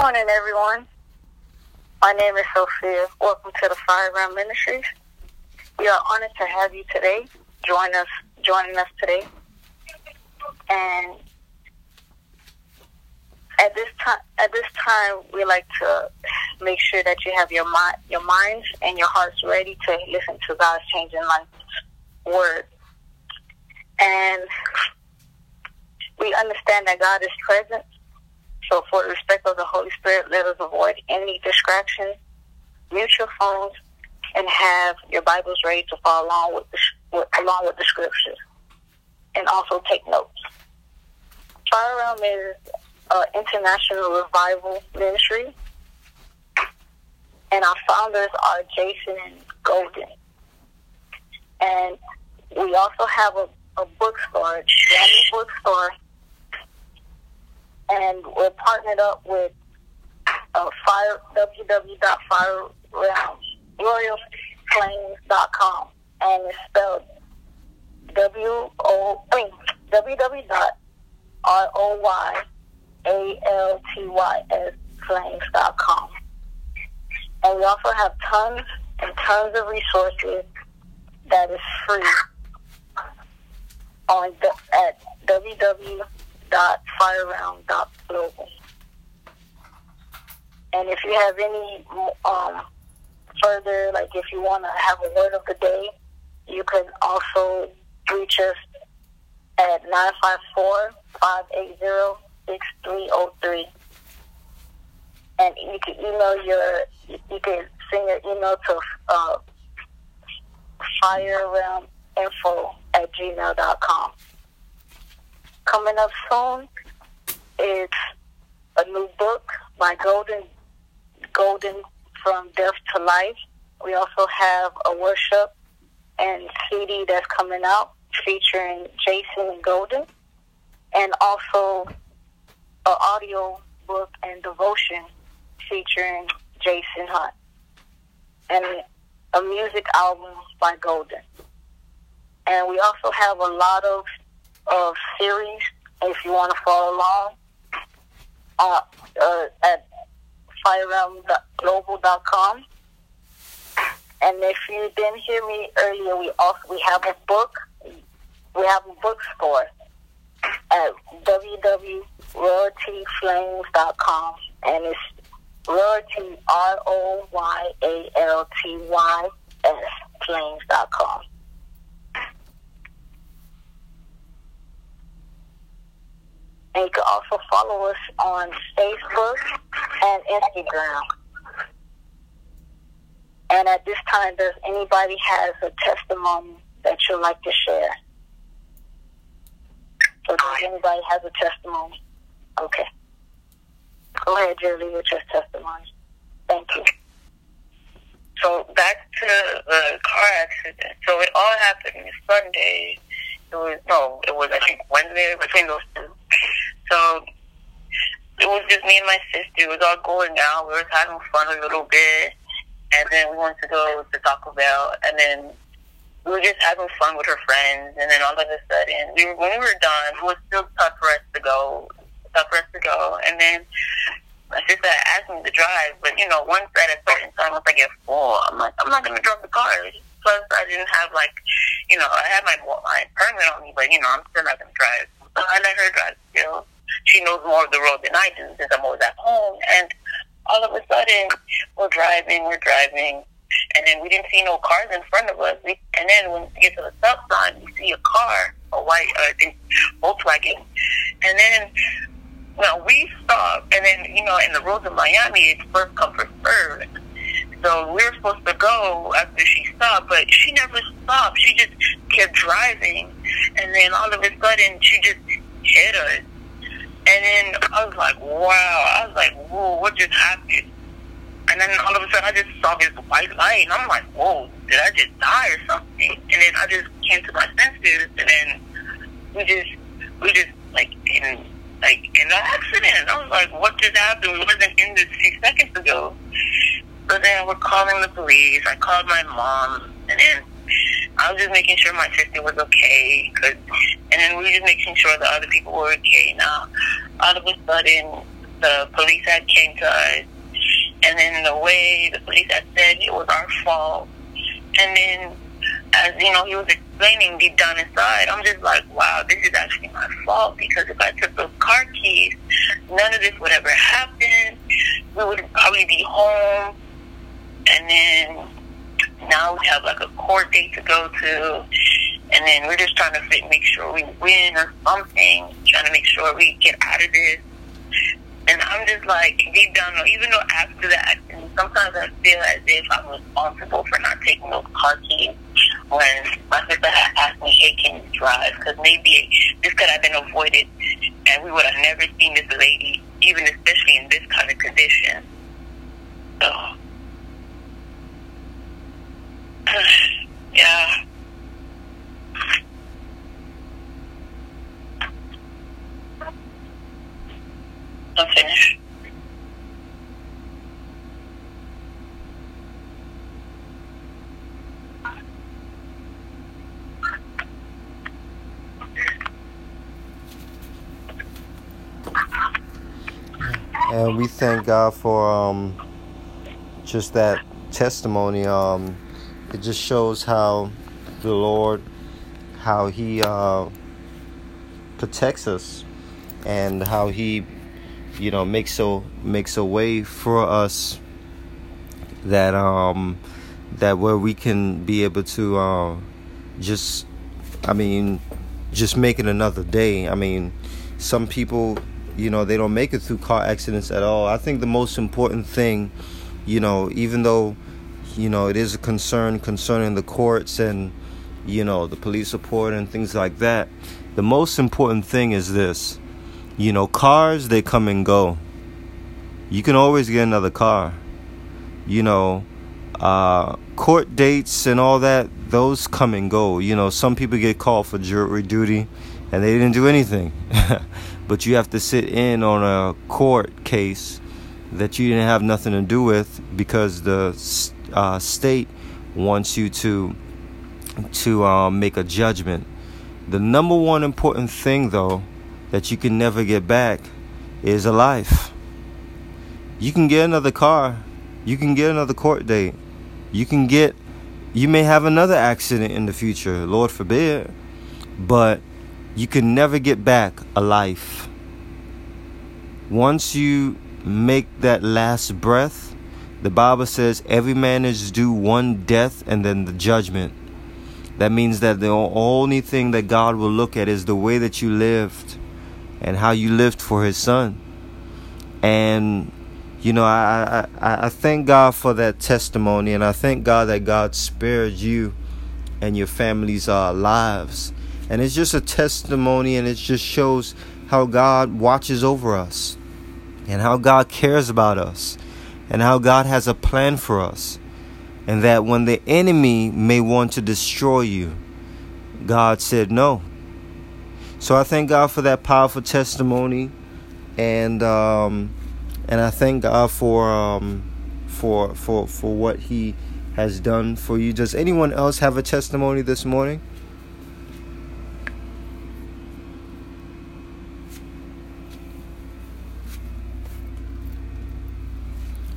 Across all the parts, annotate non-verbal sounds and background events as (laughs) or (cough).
morning, everyone. My name is Sophia. Welcome to the Fire Realm Ministries. We are honored to have you today. Join us, joining us today. And at this time, at this time, we like to make sure that you have your mind, your minds, and your hearts ready to listen to God's changing life word. And we understand that God is present. So, for the respect of the Holy Spirit, let us avoid any distractions, mute your phones, and have your Bibles ready to follow along with, the, with along with the scriptures, and also take notes. Fire Realm is an international revival ministry, and our founders are Jason and Golden. And we also have a, a bookstore, Johnny Bookstore, and we're partnered up with uh, fire www.fireroyalflames.com, and it's spelled W O I mean www.royaltys flames.com. And we also have tons and tons of resources that is free on the, at www.firerealm.global. And if you have any um, further, like if you want to have a word of the day, you can also reach us at 954-580-6303. And you can email your, you can send your email to uh, firerealminfo at gmail.com. Coming up soon is a new book by Golden Golden from Death to Life. We also have a worship and CD that's coming out featuring Jason and Golden, and also an audio book and devotion featuring Jason Hunt, and a music album by Golden. And we also have a lot of, of series if you want to follow along uh, uh, at firerealmglobal.com. And if you didn't hear me earlier, we also we have a book. We have a bookstore at www.royaltyflames.com, and it's royalty R O Y A L T Y S flames.com. And you can also follow us on Facebook and Instagram. And at this time, does anybody has a testimony that you'd like to share? So does anybody has a testimony? Okay. Go ahead, Julie, with your testimony. Thank you. So back to the car accident. So it all happened Sunday. It was no, it was I think Wednesday between those two. So it was just me and my sister. It was all going out. We were having fun a little bit, and then we went to go to Taco Bell, and then we were just having fun with her friends. And then all of a sudden, we when we were done, it was still tough for us to go, tough for us to go. And then my sister asked me to drive, but you know, once at a certain time, once I get full, I'm like, I'm not gonna drive the car. Plus, I didn't have like, you know, I had my my permit on me, but you know, I'm still not gonna drive. So I let her drive still. She knows more of the road than I do since I'm always at home. And all of a sudden, we're driving, we're driving, and then we didn't see no cars in front of us. We, and then when we get to the stop sign, we see a car, a white, uh, Volkswagen, and then well, we stopped, and then you know, in the roads of Miami, it's first come first served. So we were supposed to go after she stopped, but she never stopped. She just kept driving, and then all of a sudden, she just hit us. And then I was like, wow. I was like, whoa, what just happened? And then all of a sudden, I just saw this white light, and I'm like, whoa, did I just die or something? And then I just came to my senses, and then we just, we just like in like in an accident. I was like, what just happened? We wasn't in this few seconds ago. So then we're calling the police. I called my mom, and then I was just making sure my sister was okay. Cause, and then we were just making sure the other people were okay. Now, all of a sudden, the police had came to us, and then the way the police had said it was our fault, and then as you know, he was explaining deep down inside, I'm just like, wow, this is actually my fault because if I took those car keys, none of this would ever happen. We would probably be home, and then now we have like a court date to go to, and then we're just trying to make sure we win or something, trying to make sure we get out of this. And I'm just like, deep down, even though after accident, sometimes I feel as if I'm responsible for not taking those car keys when my sister had asked me, hey, can you drive? Because maybe this could have been avoided and we would have never seen this lady, even especially in this kind of condition. So, yeah. I'm finished. and we thank God for um, just that testimony. Um, it just shows how the Lord, how He uh, protects us, and how He, you know, makes a makes a way for us that um that where we can be able to uh, just, I mean, just make it another day. I mean, some people you know they don't make it through car accidents at all. I think the most important thing you know even though you know it is a concern concerning the courts and you know the police report and things like that the most important thing is this. You know cars they come and go. You can always get another car. You know uh, court dates and all that those come and go. You know some people get called for jury duty and they didn't do anything (laughs) but you have to sit in on a court case that you didn't have nothing to do with because the uh, state wants you to to um, make a judgment. The number one important thing, though, that you can never get back is a life. You can get another car, you can get another court date, you can get, you may have another accident in the future, Lord forbid, but you can never get back a life. Once you make that last breath, the Bible says every man is due one death and then the judgment. That means that the only thing that God will look at is the way that you lived and how you lived for His Son. And you know, I, I I thank God for that testimony, and I thank God that God spared you and your family's uh, lives and it's just a testimony and it just shows how God watches over us and how God cares about us and how God has a plan for us. And that when the enemy may want to destroy you, God said no. So I thank God for that powerful testimony, and um, and I thank God for um, for for for what He has done for you. Does anyone else have a testimony this morning?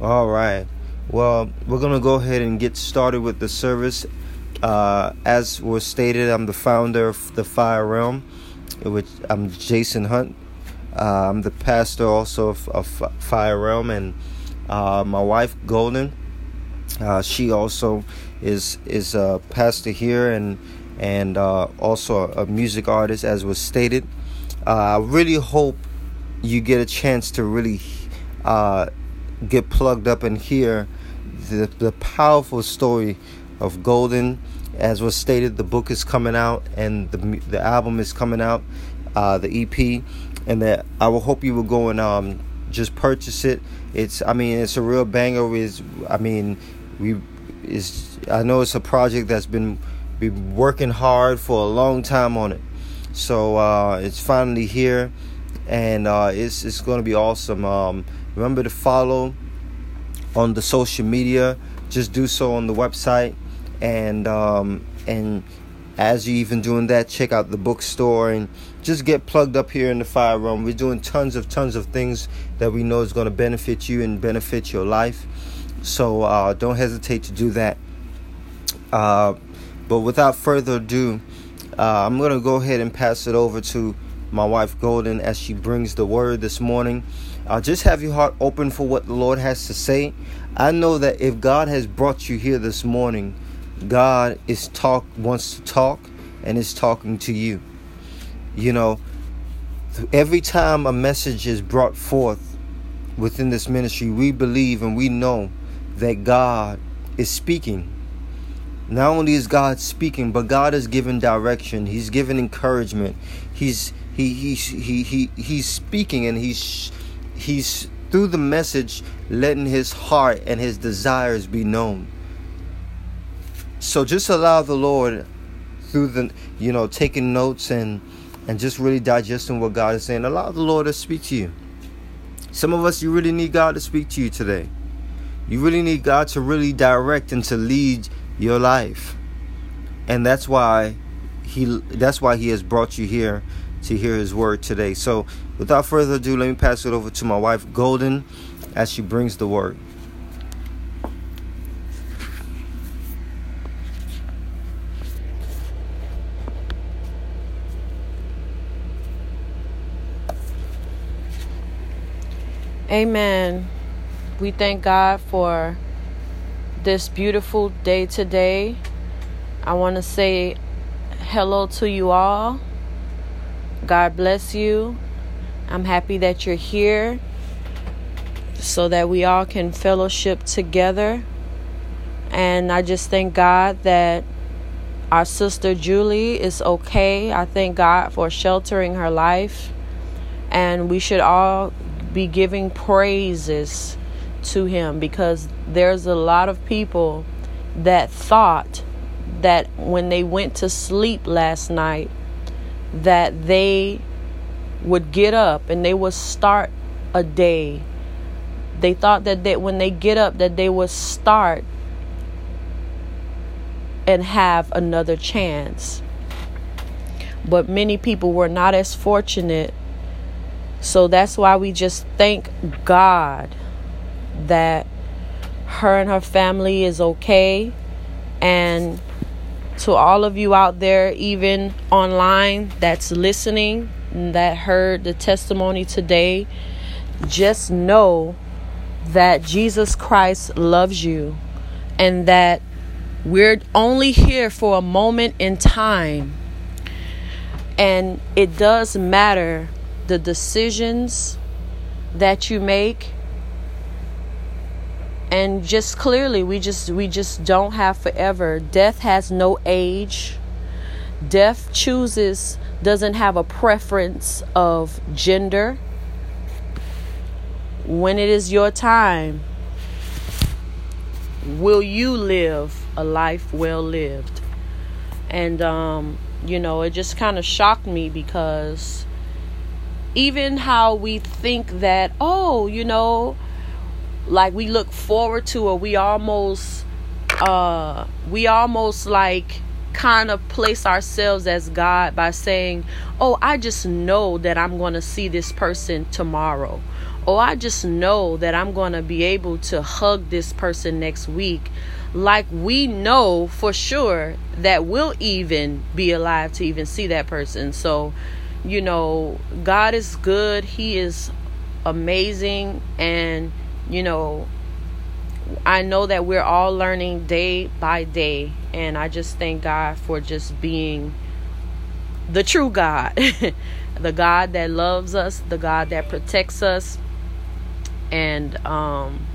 All right. Well, we're going to go ahead and get started with the service. Uh, as was stated, I'm the founder of the Fire Realm, which I'm Jason Hunt. Uh, I'm the pastor also of, of Fire Realm, and uh, my wife Golden. Uh, she also is is a pastor here and and uh, also a music artist, as was stated. Uh, I really hope you get a chance to really get plugged up and hear the, the powerful story of Golden. As was stated, the book is coming out and the the album is coming out, uh, the EP, and that I will hope you will go and um, just purchase it. It's I mean it's a real banger. Is I mean we is I know it's a project that's been been working hard for a long time on it. So uh, it's finally here, and uh, it's it's going to be awesome. Um, Remember to follow on the social media. Just do so on the website, and um, and as you even doing that, check out the bookstore and just get plugged up here in the Fire Realm. We're doing tons of tons of things that we know is going to benefit you and benefit your life. So uh, don't hesitate to do that. Uh, but without further ado, uh, I'm going to go ahead and pass it over to my wife Golden as she brings the word this morning. Uh, just have your heart open for what the Lord has to say. I know that if God has brought you here this morning, God is talk wants to talk and is talking to you. You know, every time a message is brought forth within this ministry, we believe and we know that God is speaking. Not only is God speaking, but God is giving direction. He's giving encouragement. He's he he's he, he he's speaking and he's he's through the message letting his heart and his desires be known. So just allow the Lord through the you know taking notes and and just really digesting what God is saying. Allow the Lord to speak to you. Some of us, you really need God to speak to you today. You really need God to really direct and to lead your life. And that's why he that's why he has brought you here to hear his word today. So, without further ado, let me pass it over to my wife Golden as she brings the word. Amen. We thank God for this beautiful day today. I want to say hello to you all. God bless you. I'm happy that you're here so that we all can fellowship together. And I just thank God that our sister Julie is okay. I thank God for sheltering her life. And we should all be giving praises to him because there's a lot of people that thought that when they went to sleep last night that they would get up and they would start a day. They thought that they, when they get up that they would start and have another chance. But many people were not as fortunate. So that's why we just thank God that her and her family is okay. And to all of you out there, even online, that's listening, that heard the testimony today, just know that Jesus Christ loves you and that we're only here for a moment in time. And it does matter the decisions that you make. And just clearly we just we just don't have forever. Death has no age. Death chooses doesn't have a preference of gender. When it is your time will you live a life well lived? And um you know it just kind of shocked me because even how we think that, oh, you know, like we look forward to or we almost uh we almost like kind of place ourselves as God by saying, "Oh, I just know that I'm going to see this person tomorrow." Oh, I just know that I'm going to be able to hug this person next week. Like we know for sure that we'll even be alive to even see that person. So, you know, God is good. He is amazing. And, you know, I know that we're all learning day by day. And I just thank God for just being the true God, (laughs) the God that loves us, the God that protects us. And, um,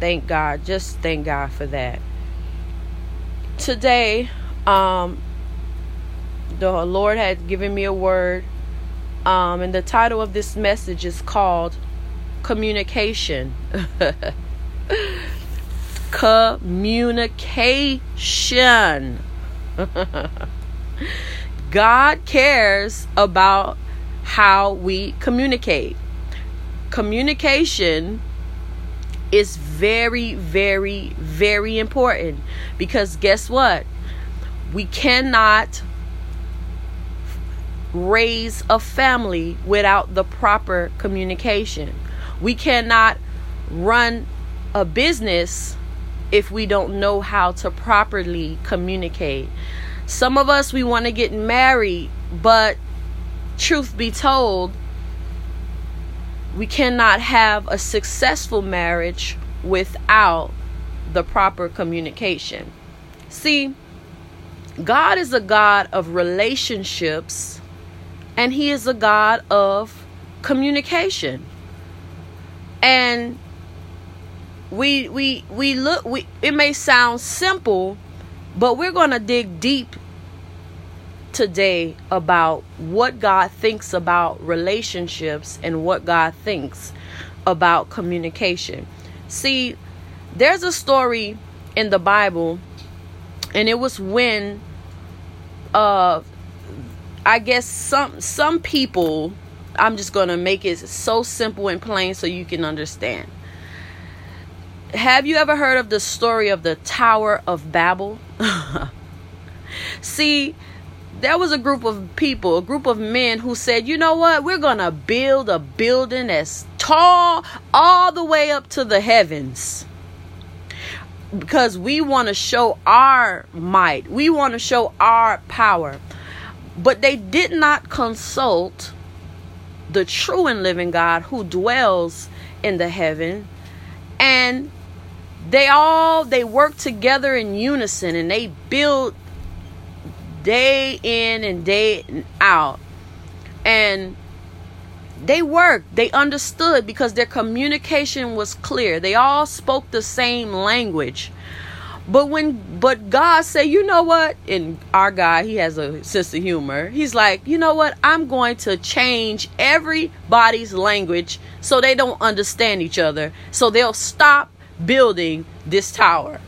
thank God, just thank God for that. Today, um, the Lord had given me a word. Um, and the title of this message is called Communication. (laughs) Communication. (laughs) God cares about how we communicate. Communication is very, very, very important because guess what? We cannot raise a family without the proper communication. We cannot run a business if we don't know how to properly communicate. Some of us, we want to get married, but truth be told, we cannot have a successful marriage without the proper communication. See, God is a God of relationships and He is a God of communication. And we we we look we it may sound simple, but we're going to dig deep today about what God thinks about relationships and what God thinks about communication. See, there's a story in the Bible and it was when uh I guess some some people I'm just going to make it so simple and plain so you can understand. Have you ever heard of the story of the Tower of Babel? (laughs) See, there was a group of people, a group of men who said, you know what, we're going to build a building as tall all the way up to the heavens. Because we want to show our might, we want to show our power. But they did not consult the true and living God who dwells in the heaven. And they all they work together in unison and they build day in and day out. And they worked, they understood because their communication was clear. They all spoke the same language. But when but God say, you know what? And our God, he has a sense of humor. He's like, you know what? I'm going to change everybody's language so they don't understand each other. So they'll stop building this tower.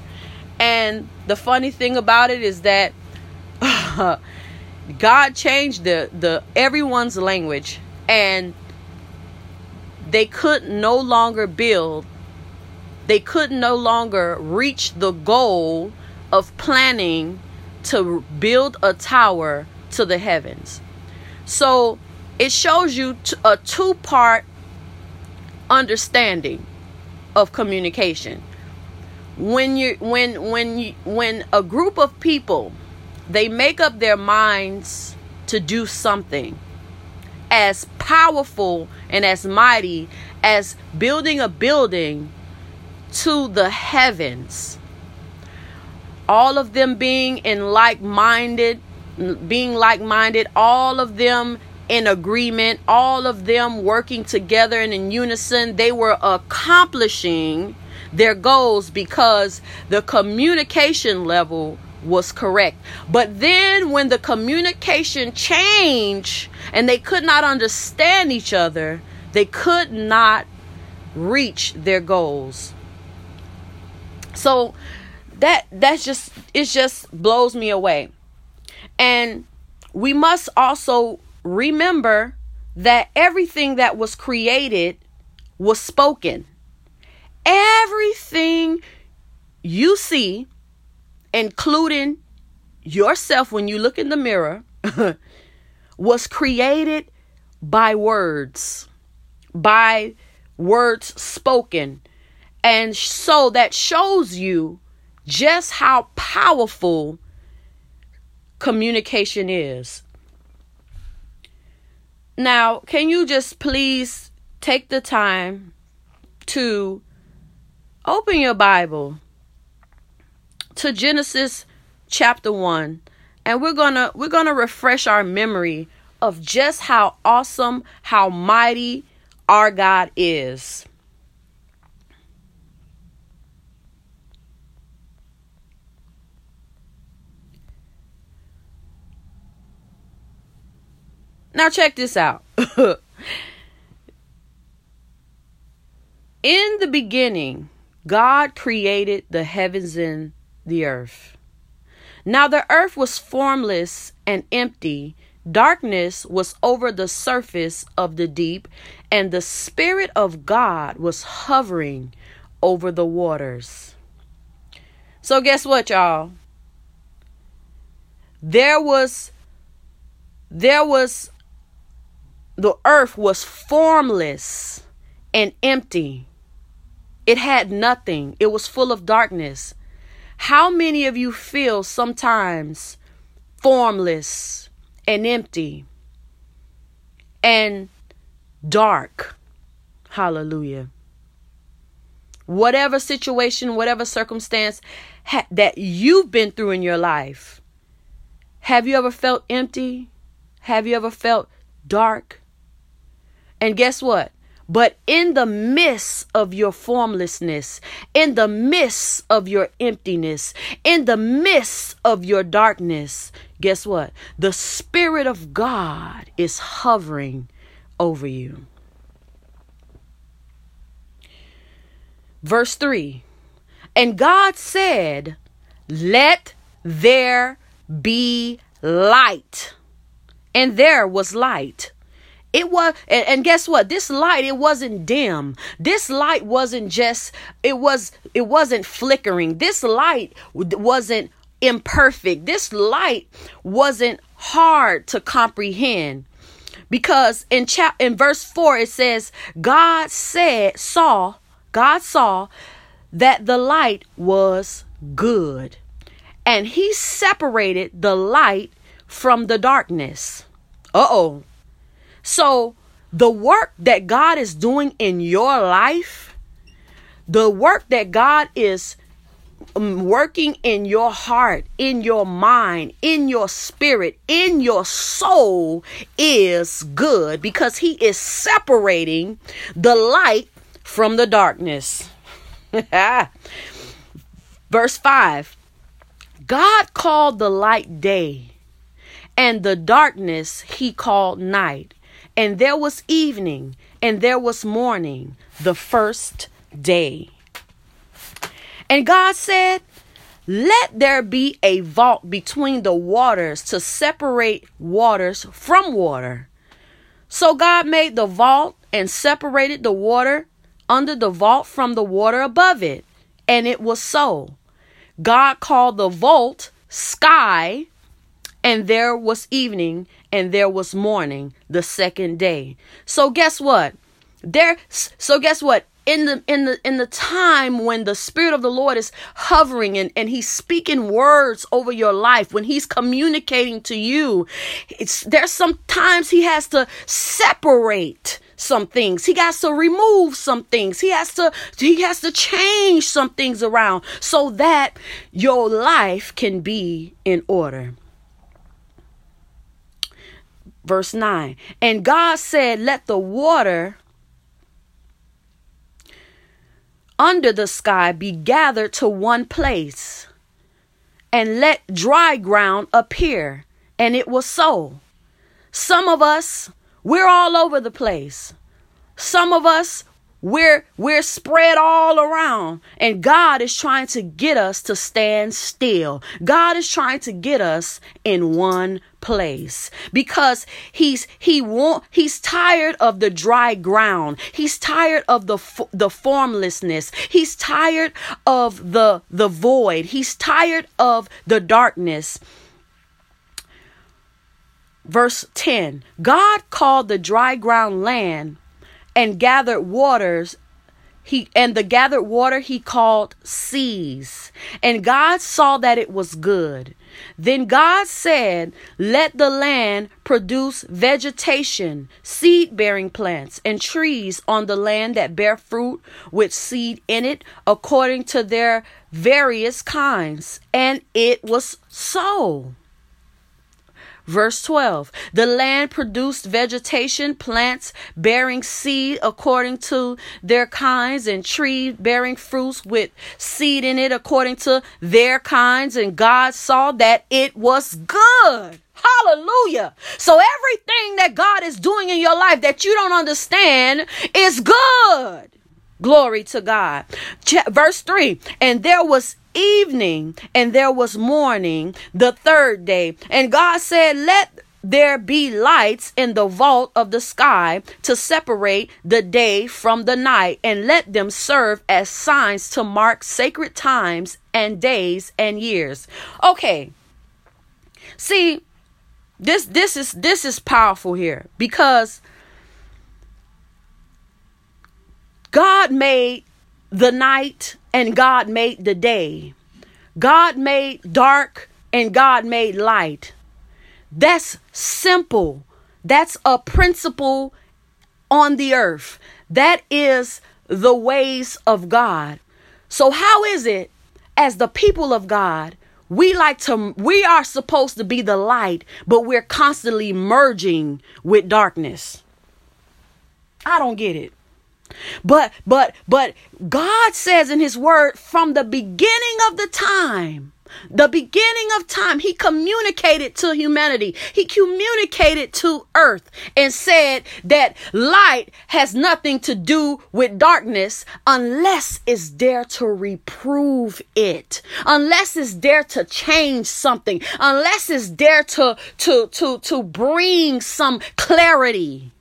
And the funny thing about it is that (laughs) God changed the the everyone's language and they could no longer build they could no longer reach the goal of planning to build a tower to the heavens. So it shows you a two part understanding of communication. When you when when you, when a group of people they make up their minds to do something as powerful and as mighty as building a building to the heavens. All of them being in like minded, being like minded, all of them in agreement, all of them working together and in unison. They were accomplishing their goals because the communication level was correct. But then when the communication changed and they could not understand each other, they could not reach their goals. So that that's just it just blows me away. And we must also remember that everything that was created was spoken. Everything you see, including yourself when you look in the mirror, (laughs) was created by words, by words spoken. And so that shows you just how powerful communication is. Now, can you just please take the time to open your Bible to Genesis chapter 1 and we're going to we're going to refresh our memory of just how awesome, how mighty our God is. Now, check this out. (laughs) In the beginning, God created the heavens and the earth. Now, the earth was formless and empty. Darkness was over the surface of the deep, and the Spirit of God was hovering over the waters. So, guess what, y'all? There was there was the earth was formless and empty. It had nothing. It was full of darkness. How many of you feel sometimes formless and empty and dark? Hallelujah. Whatever situation, whatever circumstance ha- that you've been through in your life, have you ever felt empty? Have you ever felt dark? And guess what? But in the midst of your formlessness, in the midst of your emptiness, in the midst of your darkness, guess what? The Spirit of God is hovering over you. Verse 3 And God said, Let there be light. And there was light. It was, and, and, guess what? This light, it wasn't dim. This light wasn't just, it was, it wasn't flickering. This light wasn't imperfect. This light wasn't hard to comprehend. Because in chap in verse 4 it says, God said, saw, God saw that the light was good. And he separated the light from the darkness. Uh oh. So, the work that God is doing in your life, the work that God is um, working in your heart, in your mind, in your spirit, in your soul is good because He is separating the light from the darkness. (laughs) Verse 5 God called the light day, and the darkness He called night. And there was evening, and there was morning, the first day. And God said, Let there be a vault between the waters to separate waters from water. So God made the vault and separated the water under the vault from the water above it. And it was so. God called the vault sky, and there was evening, and there was morning the second day. So guess what? There so guess what? In the in the in the time when the spirit of the Lord is hovering and, and he's speaking words over your life, when he's communicating to you, it's there's sometimes he has to separate some things. He has to remove some things. He has to he has to change some things around so that your life can be in order. Verse 9 And God said, Let the water under the sky be gathered to one place, and let dry ground appear. And it was so. Some of us, we're all over the place. Some of us, we're we're spread all around and God is trying to get us to stand still. God is trying to get us in one place because he's he want he's tired of the dry ground. He's tired of the the formlessness. He's tired of the the void. He's tired of the darkness. Verse 10 God called the dry ground land and gathered waters he and the gathered water he called seas and god saw that it was good then god said let the land produce vegetation seed bearing plants and trees on the land that bear fruit with seed in it according to their various kinds. And it was so Verse 12 The land produced vegetation, plants bearing seed according to their kinds, and trees bearing fruits with seed in it according to their kinds. And God saw that it was good. Hallelujah. So everything that God is doing in your life that you don't understand is good. Glory to God. Verse 3 And there was evening and there was morning the third day. And God said, Let there be lights in the vault of the sky to separate the day from the night, and let them serve as signs to mark sacred times and days and years. Okay. See, this this is this is powerful here because God made the night and God made the day. God made dark and God made light. That's simple. That's a principle on the earth. That is the ways of God. So, how is it, as the people of God, we like to, we are supposed to be the light, but we're constantly merging with darkness? I don't get it. But, but, but God says in His Word from the beginning of the time, the beginning of time, he communicated to humanity. He communicated to earth and said that light has nothing to do with darkness unless it's there to reprove it, unless it's there to change something, unless it's there to, to, to, to bring some clarity,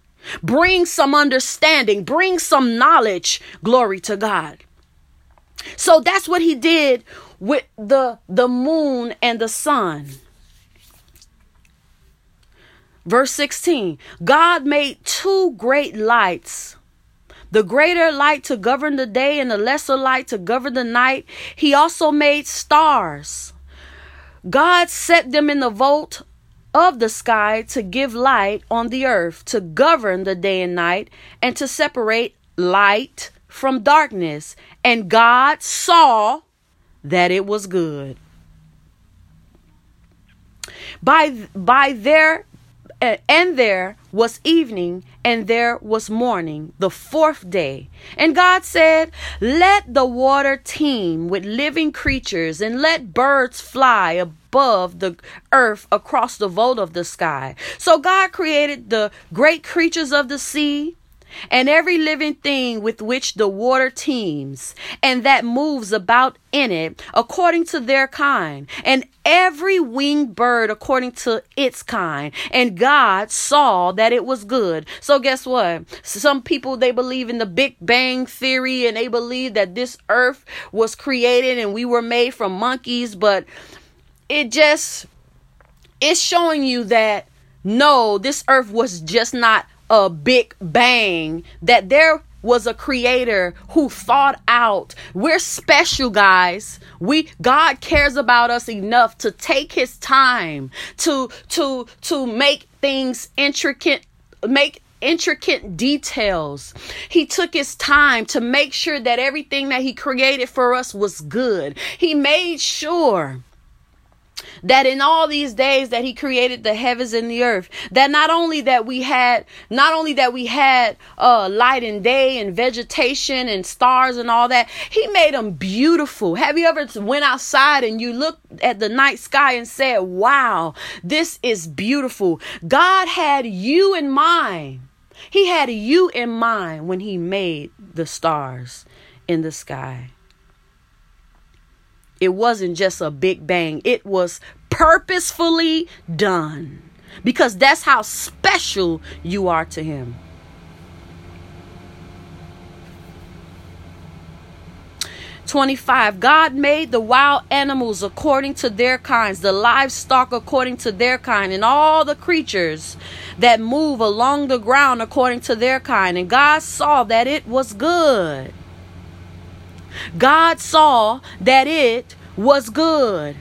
bring some understanding, bring some knowledge. Glory to God. So that's what he did with the the moon and the sun. Verse 16 God made two great lights. The greater light to govern the day and the lesser light to govern the night. He also made stars. God set them in the vault of the sky to give light on the earth, to govern the day and night, and to separate light from darkness. And God saw that it was good. By by there and there was evening and there was morning the fourth day. And god said let the water teem with living creatures and let birds fly above the earth across the vault of the sky. So god created the great creatures of the sea and every living thing with which the water teems, and that moves about in it according to their kind, and every winged bird according to its kind. And God saw that it was good. So, guess what? Some people they believe in the Big Bang Theory and they believe that this earth was created and we were made from monkeys, but it just it's showing you that no, this earth was just not a big bang that there was a creator who thought out we're special guys we god cares about us enough to take his time to to to make things intricate make intricate details. He took his time to make sure that everything that he created for us was good. He made sure that in all these days that he created the heavens and the earth that not only that we had not only that we had uh light and day and vegetation and stars and all that he made them beautiful. Have you ever went outside and you looked at the night sky and said wow this is beautiful. God had you in mind. He had you in mind when he made the stars in the sky it wasn't just a big bang, it was purposefully done because that's how special you are to Him. Twenty-five. God made the wild animals according to their kinds, the livestock according to their kind, and all the creatures that move along the ground according to their kind. And God saw that it was good. God saw that it was good.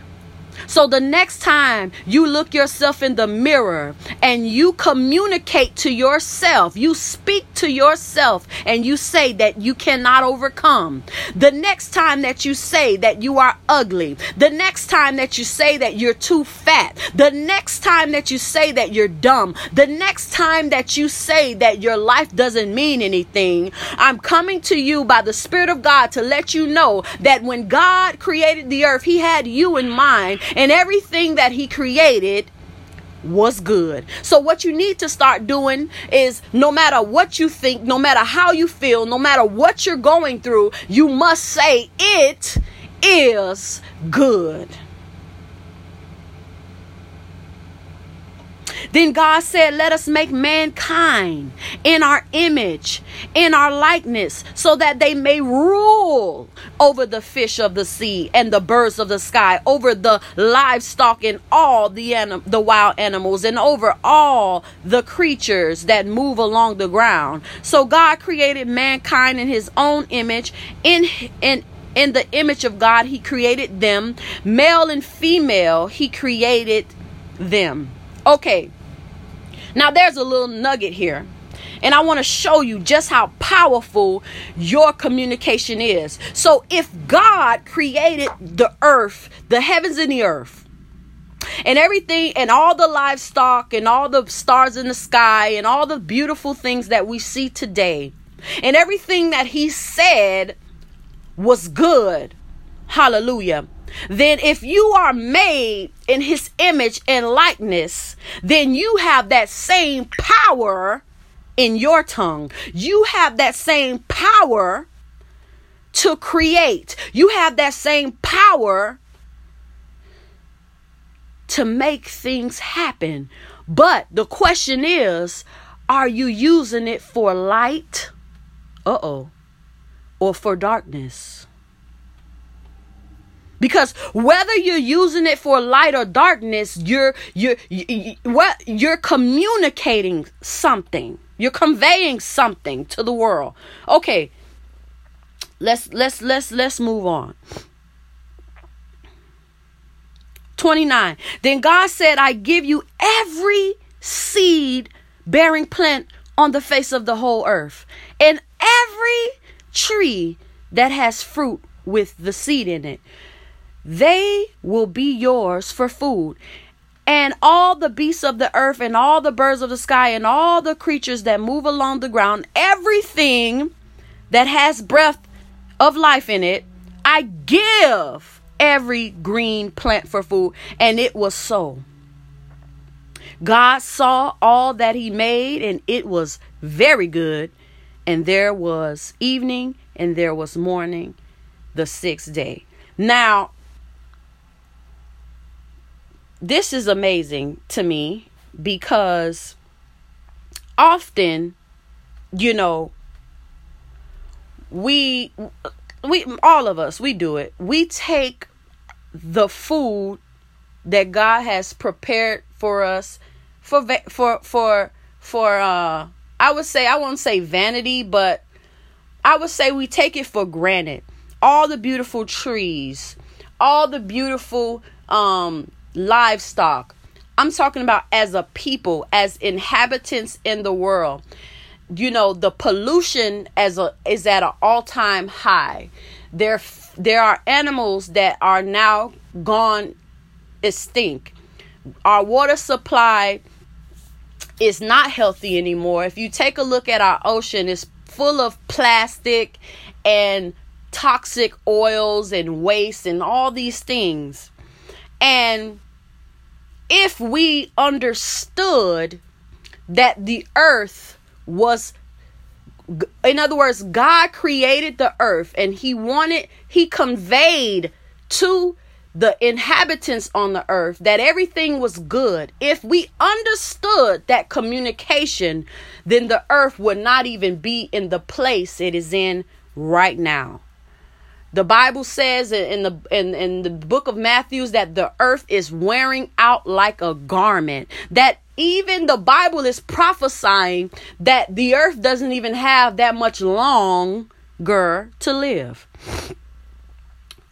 So the next time you look yourself in the mirror and you communicate to yourself, you speak to yourself and you say that you cannot overcome. The next time that you say that you are ugly, the next time that you say that you're too fat, the next time that you say that you're dumb, the next time that you say that your life doesn't mean anything, I'm coming to you by the Spirit of God to let you know that when God created the earth, He had you in mind and everything that he created was good. So, what you need to start doing is no matter what you think, no matter how you feel, no matter what you're going through, you must say, It is good. Then God said, Let us make mankind in our image, in our likeness, so that they may rule over the fish of the sea and the birds of the sky, over the livestock and all the anim- the wild animals, and over all the creatures that move along the ground. So God created mankind in his own image, in in in the image of God, He created them. Male and female, He created them. Okay. Now there's a little nugget here. And I want to show you just how powerful your communication is. So, if God created the earth, the heavens and the earth, and everything, and all the livestock, and all the stars in the sky, and all the beautiful things that we see today, and everything that He said was good, hallelujah then if you are made in his image and likeness, then you have that same power in your tongue. You have that same power to create. You have that same power to make things happen. But the question is, are you using it for light? Uh oh. Or for darkness? Because whether you're using it for light or darkness you're you're you, what you're communicating something. You're conveying something to the world. Okay. Let's let's let's let's move on. 29 then god said i give you every seed bearing plant on the face of the whole earth and every tree that has fruit with the seed in it they will be yours for food. And all the beasts of the earth, and all the birds of the sky, and all the creatures that move along the ground, everything that has breath of life in it, I give every green plant for food. And it was so. God saw all that He made, and it was very good. And there was evening, and there was morning, the sixth day. Now, this is amazing to me because often you know we we all of us we do it. We take the food that God has prepared for us for for for for uh I would say I won't say vanity but I would say we take it for granted. All the beautiful trees all the beautiful um livestock. I'm talking about as a people, as inhabitants in the world. You know, the pollution as a is at an all-time high. There there are animals that are now gone extinct. Our water supply is not healthy anymore. If you take a look at our ocean, it's full of plastic and toxic oils and waste and all these things. And if we understood that the earth was in other words god created the earth and he wanted he conveyed to the inhabitants on the earth that everything was good. If we understood that communication then the earth would not even be in the place it is in right now the Bible says in the in, in the book of Matthews that the earth is wearing out like a garment. That even the Bible is prophesying that the earth doesn't even have that much longer to live.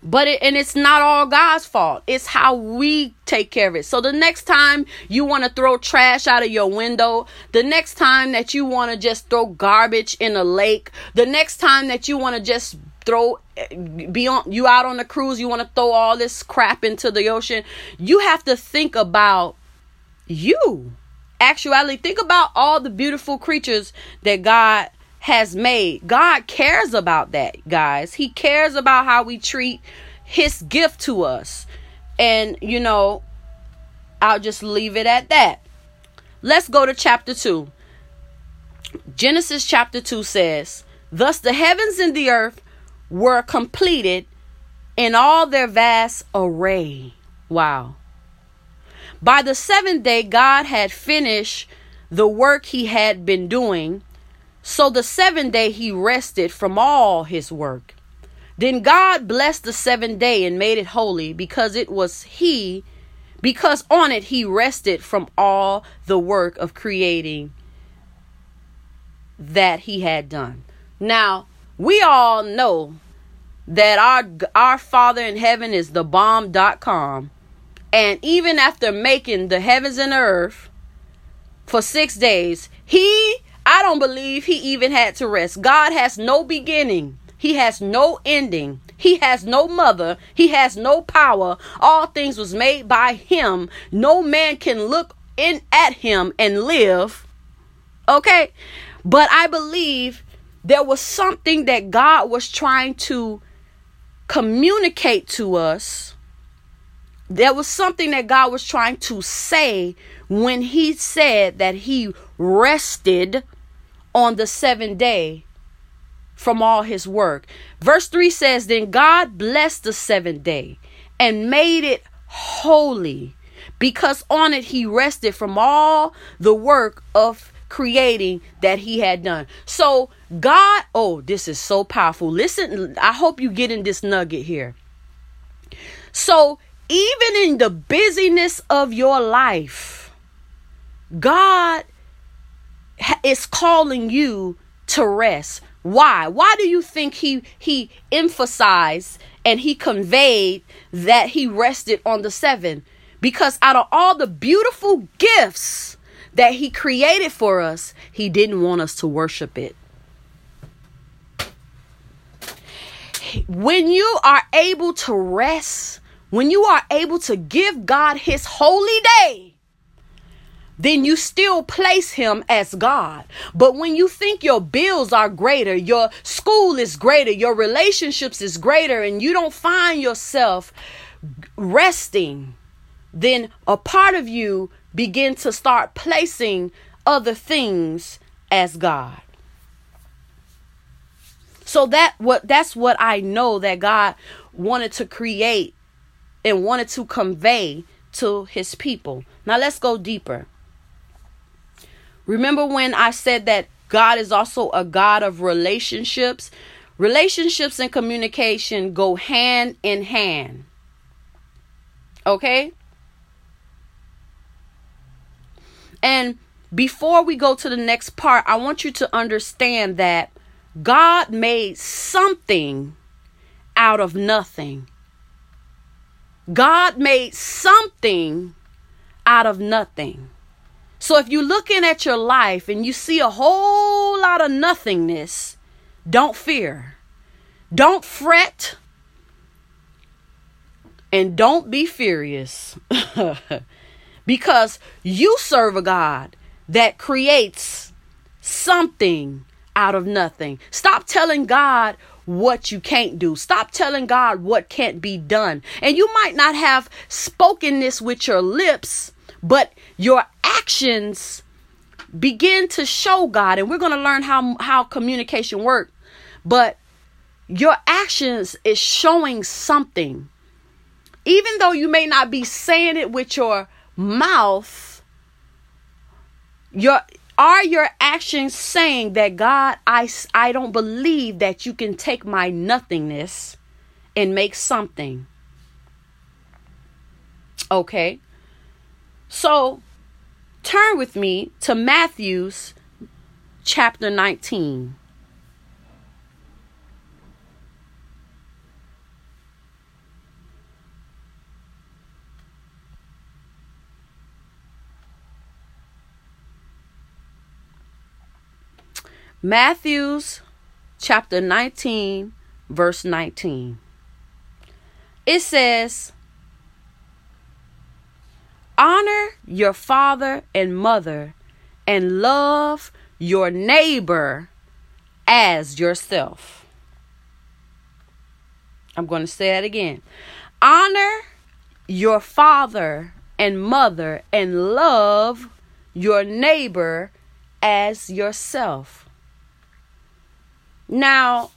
But it, and it's not all God's fault. It's how we take care of it. So the next time you want to throw trash out of your window, the next time that you want to just throw garbage in a lake, the next time that you want to just throw be on you out on the cruise you want to throw all this crap into the ocean. You have to think about you. Actually think about all the beautiful creatures that god has made. God cares about that guys. He cares about how we treat his gift to us. And you know i'll just leave it at that. Let's go to chapter 2 genesis chapter 2 says thus the heavens and the earth were completed in all their vast array. Wow. By the seventh day, God had finished the work he had been doing. So the seventh day he rested from all his work. Then God blessed the seventh day and made it holy because it was he, because on it he rested from all the work of creating that he had done. Now, we all know that our our Father in heaven is the bomb.com. And even after making the heavens and earth for 6 days, he I don't believe he even had to rest. God has no beginning. He has no ending. He has no mother. He has no power. All things was made by him. No man can look in at him and live. Okay? But I believe there was something that God was trying to communicate to us. There was something that God was trying to say when He said that He rested on the seventh day from all His work. Verse 3 says, Then God blessed the seventh day and made it holy because on it He rested from all the work of creating that he had done. So, God, oh, this is so powerful. Listen, I hope you get in this nugget here. So, even in the busyness of your life, God is calling you to rest. Why? Why do you think he he emphasized and he conveyed that he rested on the 7? Because out of all the beautiful gifts that He created for us, He didn't want us to worship it. When you are able to rest, when you are able to give God His holy day, then you still place him as God. But when you think your bills are greater, your school is greater, your relationships is greater, and you don't find yourself resting, then a part of you begin to start placing other things as God. So that what that's what I know that God wanted to create and wanted to convey to his people. Now let's go deeper. Remember when I said that God is also a God of relationships? Relationships and communication go hand in hand. Okay? And before we go to the next part, I want you to understand that God made something out of nothing. God made something out of nothing. So if you're looking at your life and you see a whole lot of nothingness, don't fear. Don't fret. And don't be furious. (laughs) because you serve a God that creates something out of nothing. Stop telling God what you can't do. Stop telling God what can't be done. And you might not have spoken this with your lips, but your actions begin to show God. And we're going to learn how how communication works. But your actions is showing something. Even though you may not be saying it with your mouth your are your actions saying that God I I don't believe that you can take my nothingness and make something? Okay? So turn with me to Matthew's chapter 19 Matthew's chapter 19, verse 19. It says, Honor your father and mother and love your neighbor as yourself. I'm going to say that again. Honor your father and mother and love your neighbor as yourself. Now,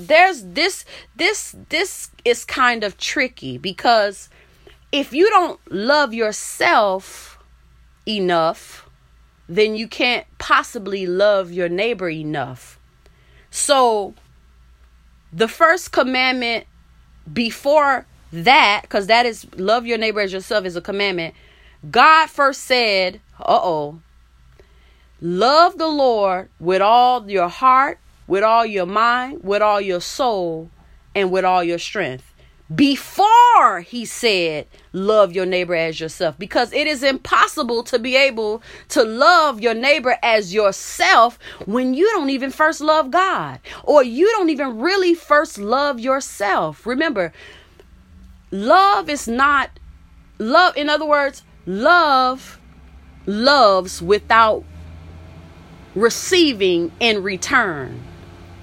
there's this this this is kind of tricky because if you don't love yourself enough, then you can't possibly love your neighbor enough. So, the first commandment before that, because that is love your neighbor as yourself is a commandment. God first said, uh oh, love the Lord with all your heart, with all your mind, with all your soul, and with all your strength. Before he said love your neighbor as yourself. Because it is impossible to be able to love your neighbor as yourself when you don't even first love God. Or you don't even really first love yourself. Remember love is not love in other words love loves without receiving in return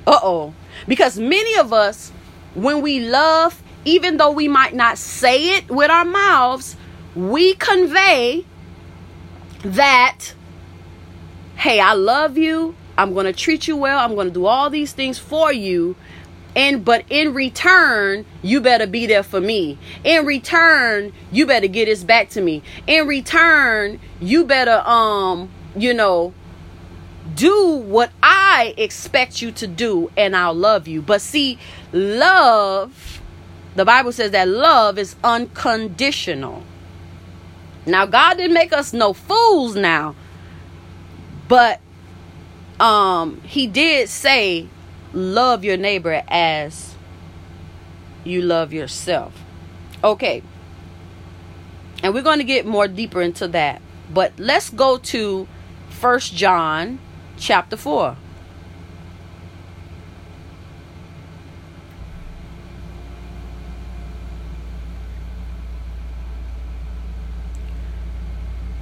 uh-oh because many of us when we love even though we might not say it with our mouths, we convey that, hey, I love you. I'm going to treat you well. I'm going to do all these things for you. And but in return, you better be there for me. In return, you better get this back to me. In return, you better um, you know, do what I expect you to do and I'll love you. But see, love the Bible says that love is unconditional. Now, God didn't make us no fools now, but um, He did say, love your neighbor as you love yourself. Okay. And we're going to get more deeper into that. But let's go to First John chapter 4.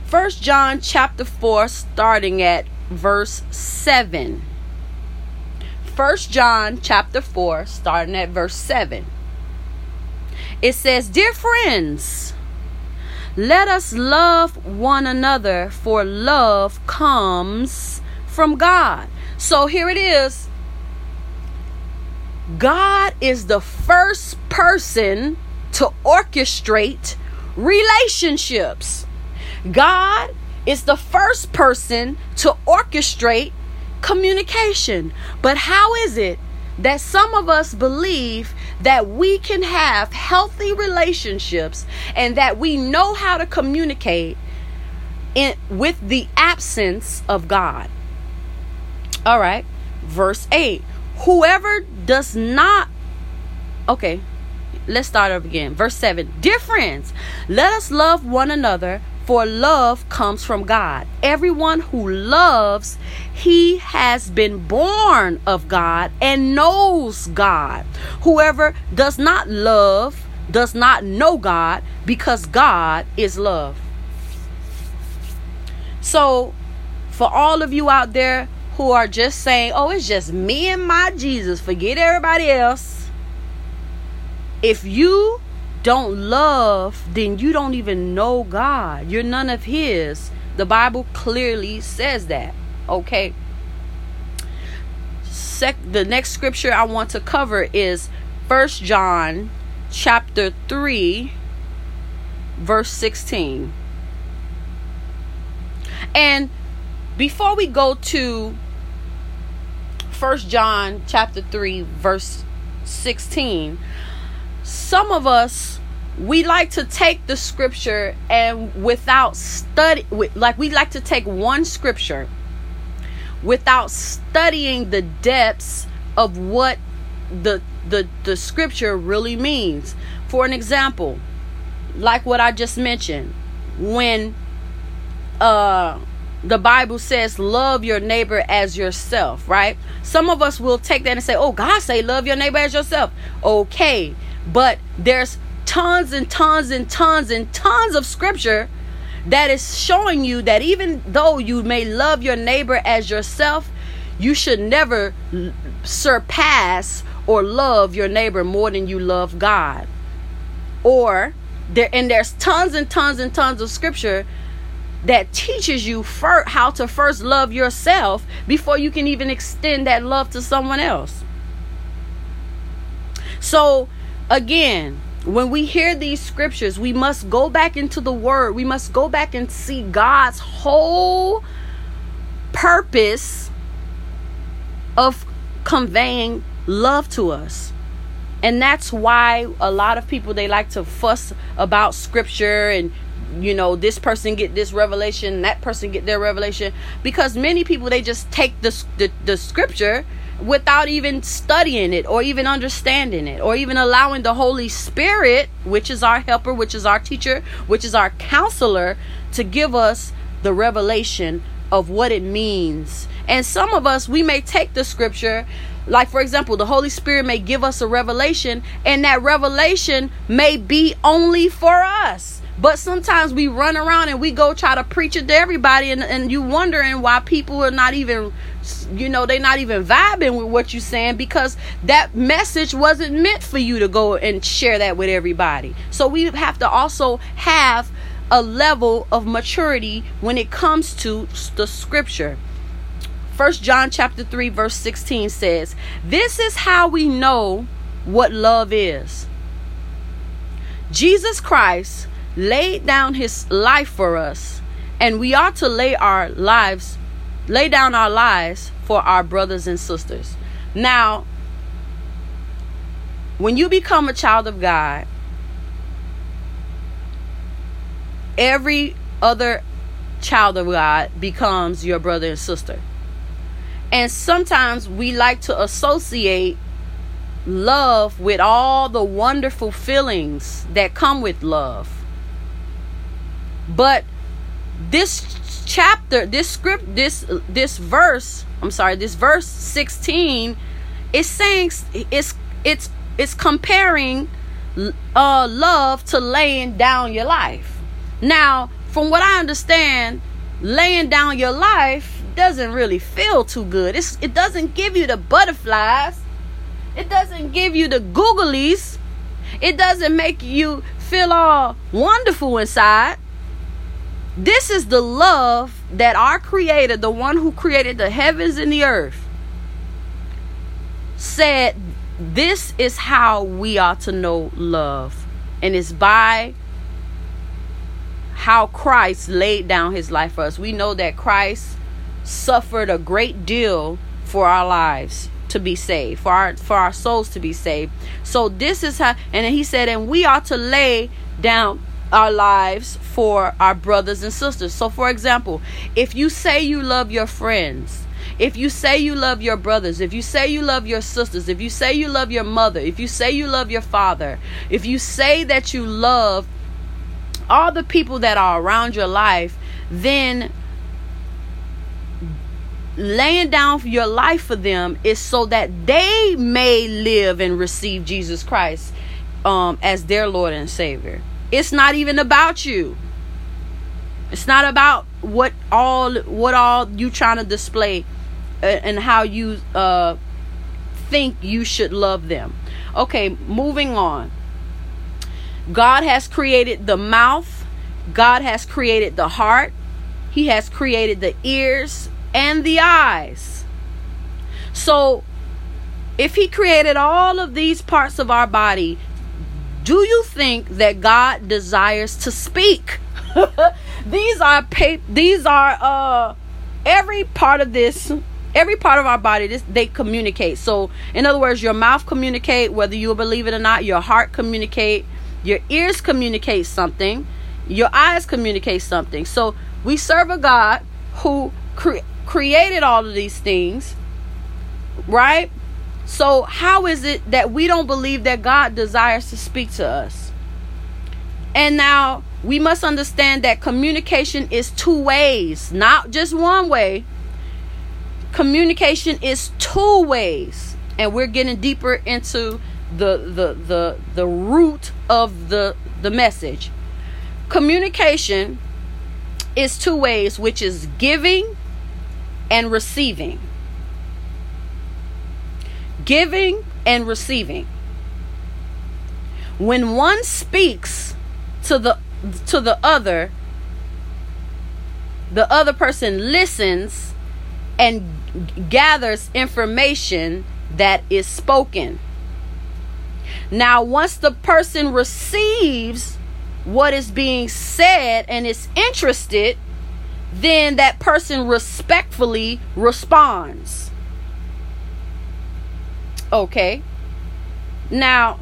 First John chapter 4 starting at verse 7. First John chapter 4 starting at verse 7. It says, "Dear friends, let us love one another for love comes from God." So here it is. God is the first person to orchestrate relationships. God is the first person to orchestrate communication. But how is it that some of us believe that we can have healthy relationships and that we know how to communicate in, with the absence of God? All right, verse 8 Whoever does not, okay, let's start up again. Verse 7 Dear friends, let us love one another for love comes from God. Everyone who loves, he has been born of God and knows God. Whoever does not love does not know God because God is love. So, for all of you out there who are just saying, oh, it's just me and my Jesus, forget everybody else. If you don't love, then you don't even know God. You're none of His. The Bible clearly says that. Okay. Sec- the next scripture I want to cover is First John chapter 3 verse 16. And before we go to First John chapter 3 verse 16, some of us we like to take the scripture and without study like we like to take one scripture without studying the depths of what the the the scripture really means. For an example like what i just mentioned when uh the bible says love your neighbor as yourself right some of us will take that and say oh god say love your neighbor as yourself okay but there's tons and tons and tons and tons of scripture that is showing you that even though you may love your neighbor as yourself, you should never surpass or love your neighbor more than you love God. Or there and there's tons and tons and tons of scripture that teaches you how to first love yourself before you can even extend that love to someone else. So again, when we hear these scriptures, we must go back into the word. We must go back and see God's whole purpose of conveying love to us. And that's why a lot of people they like to fuss about scripture and you know this person get this revelation that person get their revelation because many people they just take the, the, the scripture without even studying it or even understanding it or even allowing the Holy Spirit, which is our helper, which is our teacher, which is our counselor, to give us the revelation of what it means. And some of us, we may take the scripture, like for example, the Holy Spirit may give us a revelation, and that revelation may be only for us. But sometimes we run around and we go try to preach it to everybody, and, and you wondering why people are not even, you know, they're not even vibing with what you're saying because that message wasn't meant for you to go and share that with everybody. So we have to also have a level of maturity when it comes to the scripture. First John chapter 3 verse 16 says, "This is how we know what love is. Jesus Christ laid down his life for us, and we ought to lay our lives lay down our lives for our brothers and sisters." Now, when you become a child of God, every other child of God becomes your brother and sister. And sometimes we like to associate love with all the wonderful feelings that come with love. But this chapter, this script, this this verse, I'm sorry, this verse 16 is saying it's it's it's comparing uh love to laying down your life. Now, from what I understand, laying down your life doesn't really feel too good. It's, it doesn't give you the butterflies. It doesn't give you the googlies. It doesn't make you feel all wonderful inside. This is the love that our Creator, the one who created the heavens and the earth, said this is how we ought to know love. And it's by how Christ laid down his life for us. We know that Christ suffered a great deal for our lives to be saved, for our for our souls to be saved. So this is how and he said and we ought to lay down our lives for our brothers and sisters. So for example, if you say you love your friends, if you say you love your brothers, if you say you love your sisters, if you say you love your mother, if you say you love your father, if you say that you love all the people that are around your life, then laying down your life for them is so that they may live and receive Jesus Christ um, as their Lord and Savior. It's not even about you. It's not about what all what all you trying to display uh, and how you uh, think you should love them. Okay, moving on. God has created the mouth, God has created the heart, He has created the ears and the eyes. So, if He created all of these parts of our body, do you think that God desires to speak? (laughs) these are pa- these are uh every part of this every part of our body this they communicate so in other words your mouth communicate whether you believe it or not your heart communicate your ears communicate something. Your eyes communicate something. So we serve a God who cre- created all of these things, right? So how is it that we don't believe that God desires to speak to us? And now we must understand that communication is two ways, not just one way. Communication is two ways. And we're getting deeper into the the the the root of the the message communication is two ways which is giving and receiving giving and receiving when one speaks to the to the other the other person listens and gathers information that is spoken Now, once the person receives what is being said and is interested, then that person respectfully responds. Okay. Now,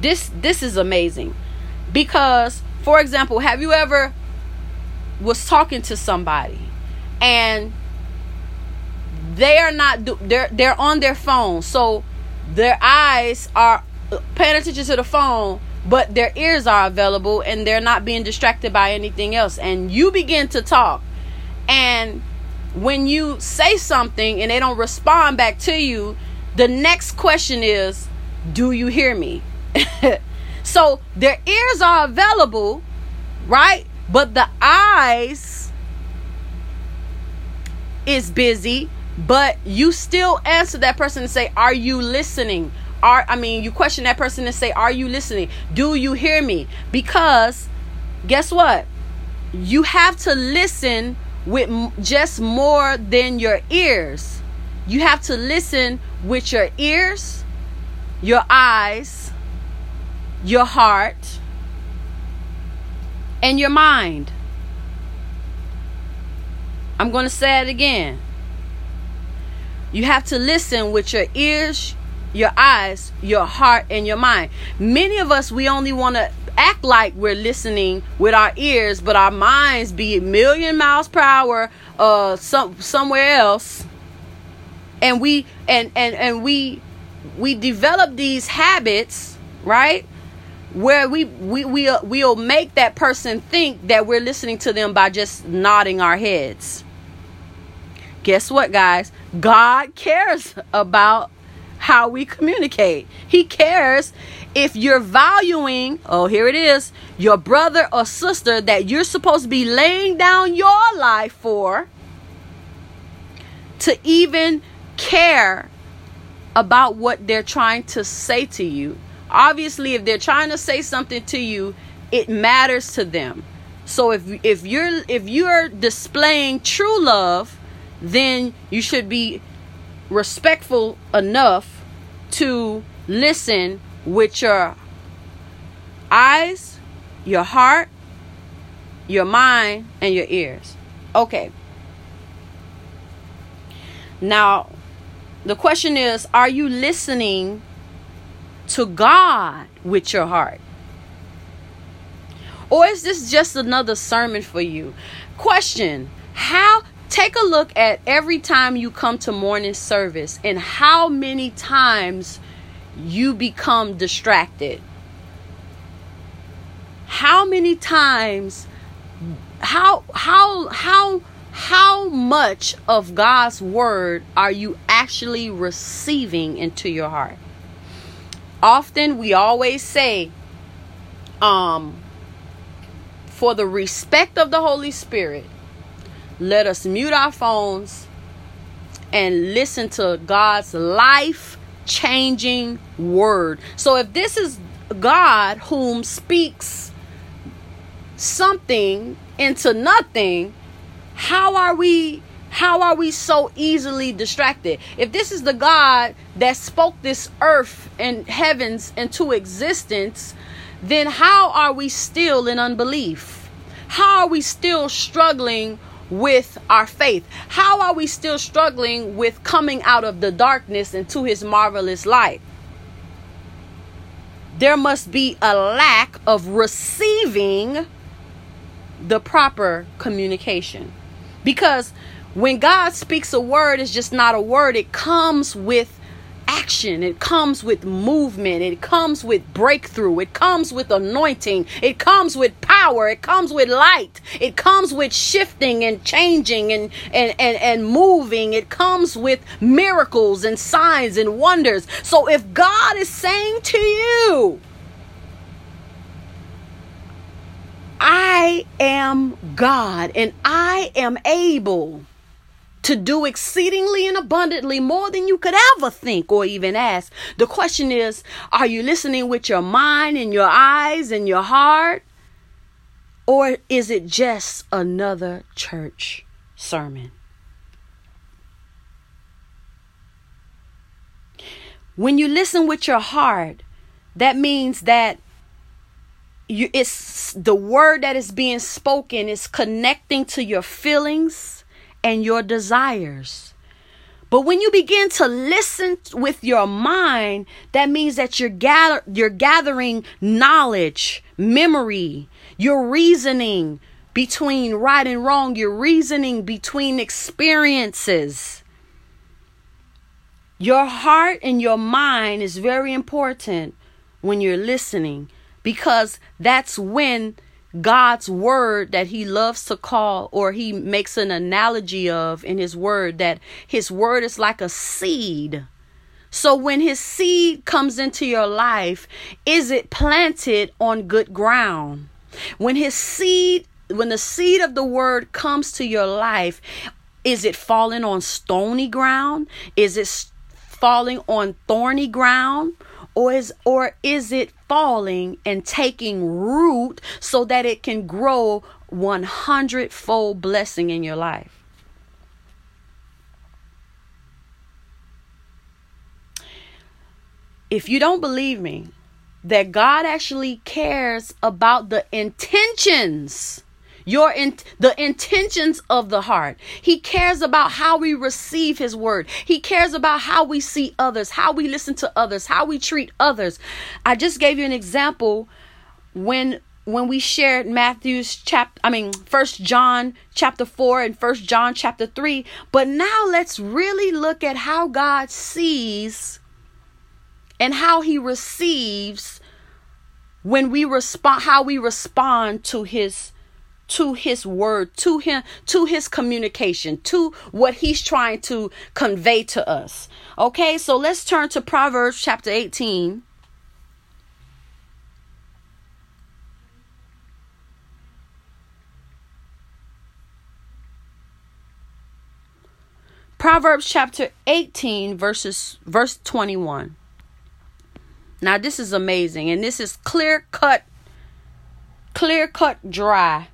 this this is amazing because for example, have you ever was talking to somebody and they are not they're they're on their phone. So their eyes are uh, paying attention to the phone but their ears are available and they're not being distracted by anything else and you begin to talk and when you say something and they don't respond back to you the next question is do you hear me (laughs) so their ears are available right but the eyes is busy but you still answer that person and say are you listening are I mean, you question that person and say, "Are you listening? Do you hear me?" Because guess what? You have to listen with just more than your ears. You have to listen with your ears, your eyes, your heart, and your mind. I'm going to say it again. You have to listen with your ears, your eyes, your heart, and your mind. Many of us, we only want to act like we're listening with our ears, but our minds be a million miles per hour uh some somewhere else. And we and and and we we develop these habits, right? Where we we we uh, we'll make that person think that we're listening to them by just nodding our heads. Guess what, guys? God cares about how we communicate. He cares if you're valuing, oh, here it is, your brother or sister that you're supposed to be laying down your life for to even care about what they're trying to say to you. Obviously, if they're trying to say something to you, it matters to them. So if if you're if you're displaying true love, then you should be respectful enough to listen with your eyes, your heart, your mind, and your ears. Okay. Now, the question is are you listening to God with your heart? Or is this just another sermon for you? Question How Take a look at every time you come to morning service and how many times you become distracted. How many times how how how how much of God's word are you actually receiving into your heart? Often we always say um for the respect of the Holy Spirit let us mute our phones and listen to God's life changing word. So if this is God whom speaks something into nothing, how are we how are we so easily distracted? If this is the God that spoke this earth and heavens into existence, then how are we still in unbelief? How are we still struggling with our faith? How are we still struggling with coming out of the darkness into his marvelous light? There must be a lack of receiving the proper communication. Because when God speaks a word, it's just not a word, it comes with action, it comes with movement, it comes with breakthrough, it comes with anointing, it comes with power, it comes with light, it comes with shifting and changing and, and, and, and moving, it comes with miracles and signs and wonders. So if God is saying to you, I am God and I am able to do exceedingly and abundantly more than you could ever think or even ask. The question is are you listening with your mind and your eyes and your heart? Or is it just another church sermon? when you listen with your heart, that means that you it's the word that is being spoken is connecting to your feelings and your desires. But when you begin to listen with your mind, that means that you're gather you're gathering knowledge, memory, you're reasoning between right and wrong, you're reasoning between experiences. Your heart and your mind is very important when you're listening because that's when God's word that he loves to call, or he makes an analogy of in his word, that his word is like a seed. So when his seed comes into your life, is it planted on good ground? When his seed, when the seed of the word comes to your life, is it falling on stony ground? Is it falling on thorny ground or is or is it falling and taking root so that it can grow 100 fold blessing in your life. If you don't believe me that God actually cares about the intentions your in, the intentions of the heart. He cares about how we receive his word. He cares about how we see others, how we listen to others, how we treat others. I just gave you an example when when we shared Matthew's chapter I mean first John chapter 4 and first John chapter 3 but now let's really look at how God sees and how he receives when we respond how we respond to his to his word, to him, to his communication, to what he's trying to convey to us. Okay, so let's turn to Proverbs chapter 18. Proverbs chapter 18 verses verse 21. Now this is amazing and this is clear cut clear cut dry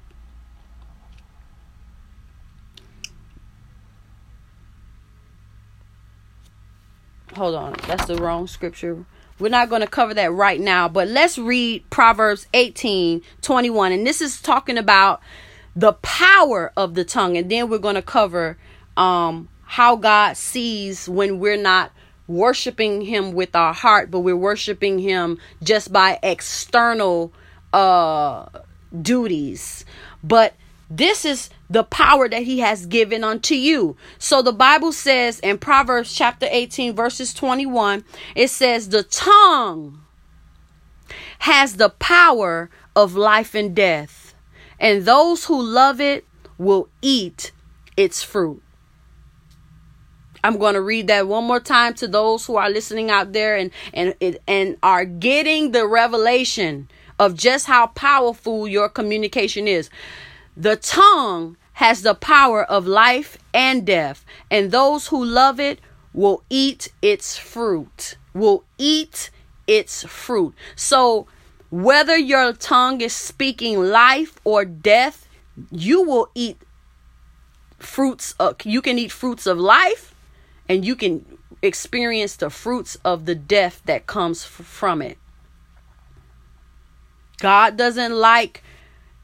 hold on, that's the wrong scripture. We're not going to cover that right now, but let's read Proverbs 18 21. And this is talking about the power of the tongue. And then we're going to cover um, how God sees when we're not worshiping Him with our heart, but we're worshiping Him just by external uh, duties. But this is the power that he has given unto you. So the Bible says in Proverbs chapter 18, verses 21, it says, The tongue has the power of life and death, and those who love it will eat its fruit. I'm going to read that one more time to those who are listening out there and and and are getting the revelation of just how powerful your communication is. The tongue has the power of life and death, and those who love it will eat its fruit. Will eat its fruit. So, whether your tongue is speaking life or death, you will eat fruits of, you can eat fruits of life and you can experience the fruits of the death that comes f- from it. God doesn't like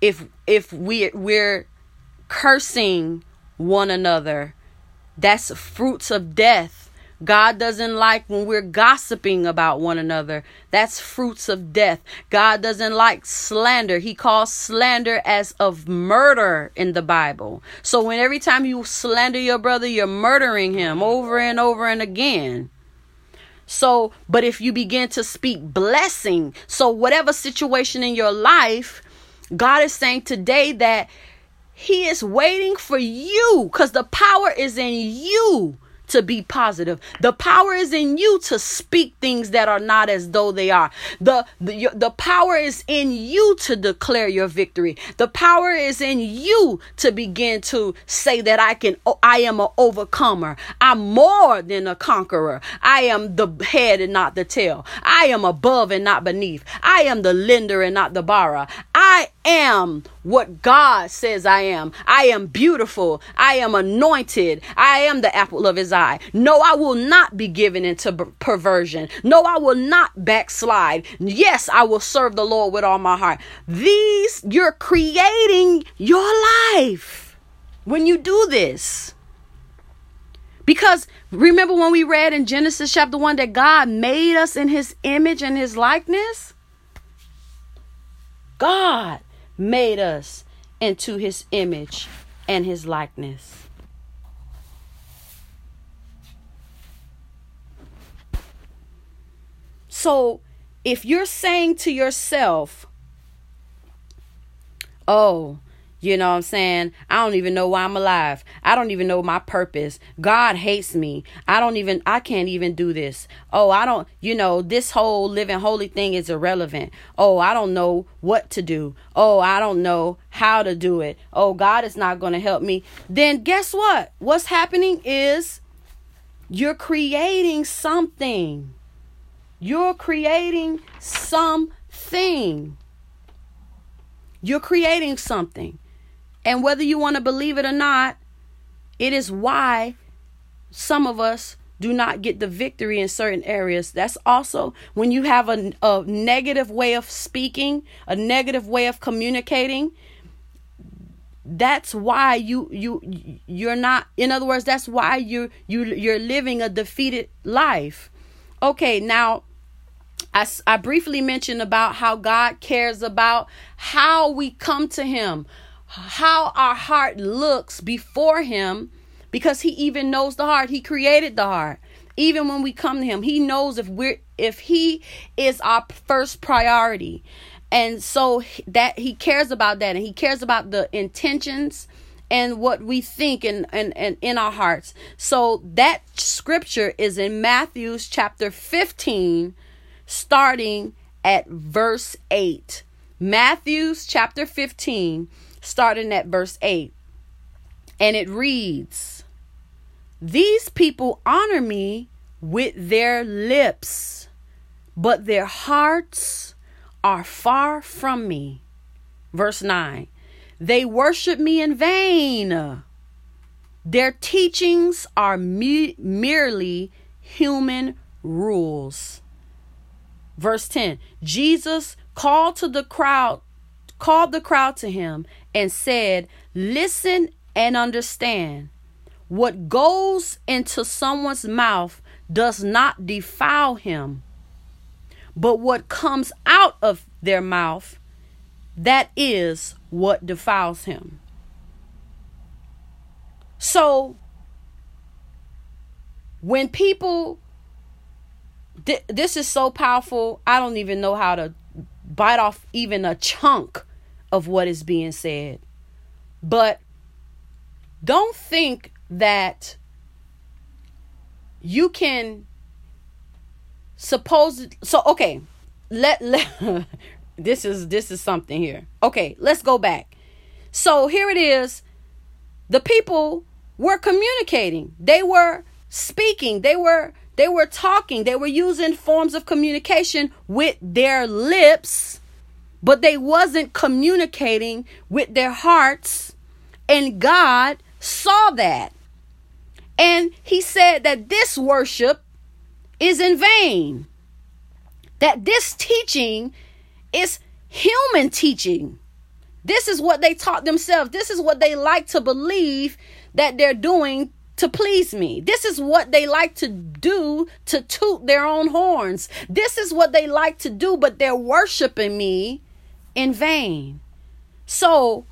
if if we we're cursing one another that's fruits of death God doesn't like when we're gossiping about one another. That's fruits of death. God doesn't like slander. He calls slander as of murder in the Bible. So when every time you slander your brother, you're murdering him over and over and again. So, but if you begin to speak blessing, so whatever situation in your life, God is saying today that He is waiting for you because the power is in you to be positive. The power is in you to speak things that are not as though they are. The, the, the power is in you to declare your victory. The power is in you to begin to say that I can, I am an overcomer. I'm more than a conqueror. I am the head and not the tail. I am above and not beneath. I am the lender and not the borrower. I am what God says I am. I am beautiful. I am anointed. I am the apple of his eye. No, I will not be given into perversion. No, I will not backslide. Yes, I will serve the Lord with all my heart. These, you're creating your life when you do this. Because remember when we read in Genesis chapter 1 that God made us in his image and his likeness? God made us into his image and his likeness. So if you're saying to yourself, oh, you know what I'm saying? I don't even know why I'm alive. I don't even know my purpose. God hates me. I don't even, I can't even do this. Oh, I don't, you know, this whole living holy thing is irrelevant. Oh, I don't know what to do. Oh, I don't know how to do it. Oh, God is not going to help me. Then guess what? What's happening is you're creating something. You're creating something. You're creating something. And whether you want to believe it or not, it is why some of us do not get the victory in certain areas. That's also when you have a, a negative way of speaking, a negative way of communicating. That's why you you you're not. In other words, that's why you you you're living a defeated life. Okay, now I, I briefly mentioned about how God cares about how we come to Him, how our heart looks before him because he even knows the heart. He created the heart. Even when we come to him he knows if we're if he is our first priority. And so that he cares about that and he cares about the intentions and what we think and and, and in our hearts. So that scripture is in matthew's chapter 15 starting at verse 8 matthew's chapter 15 starting at verse 8. And it reads These people honor me with their lips, but their hearts are far from me. Verse 9 They worship me in vain. Their teachings are me- merely human rules. Verse 10 Jesus called to the crowd called the crowd to him and said, Listen and understand. What goes into someone's mouth does not defile him, but what comes out of their mouth, that is what defiles him. So, when people, th- this is so powerful, I don't even know how to bite off even a chunk of what is being said. But don't think that you can suppose so okay let, let (laughs) this is this is something here. Okay let's go back. So here it is. The people were communicating. They were speaking. They were they were talking. They were using forms of communication with their lips but they wasn't communicating with their hearts. And God saw that. And he said that this worship is in vain. That this teaching is human teaching. This is what they taught themselves. This is what they like to believe that they're doing to please me. This is what they like to do to toot their own horns. This is what they like to do, but they're worshiping me in vain. So,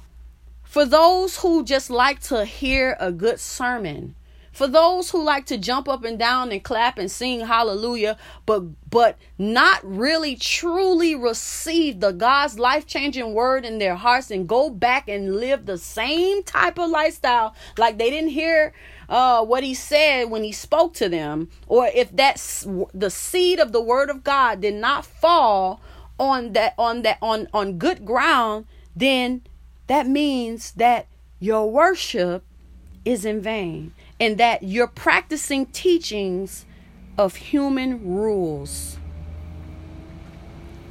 for those who just like to hear a good sermon, for those who like to jump up and down and clap and sing hallelujah, but but not really truly receive the God's life-changing word in their hearts and go back and live the same type of lifestyle like they didn't hear uh, what he said when he spoke to them, or if that's the seed of the word of God did not fall on that on that on on good ground, then that means that your worship is in vain and that you're practicing teachings of human rules.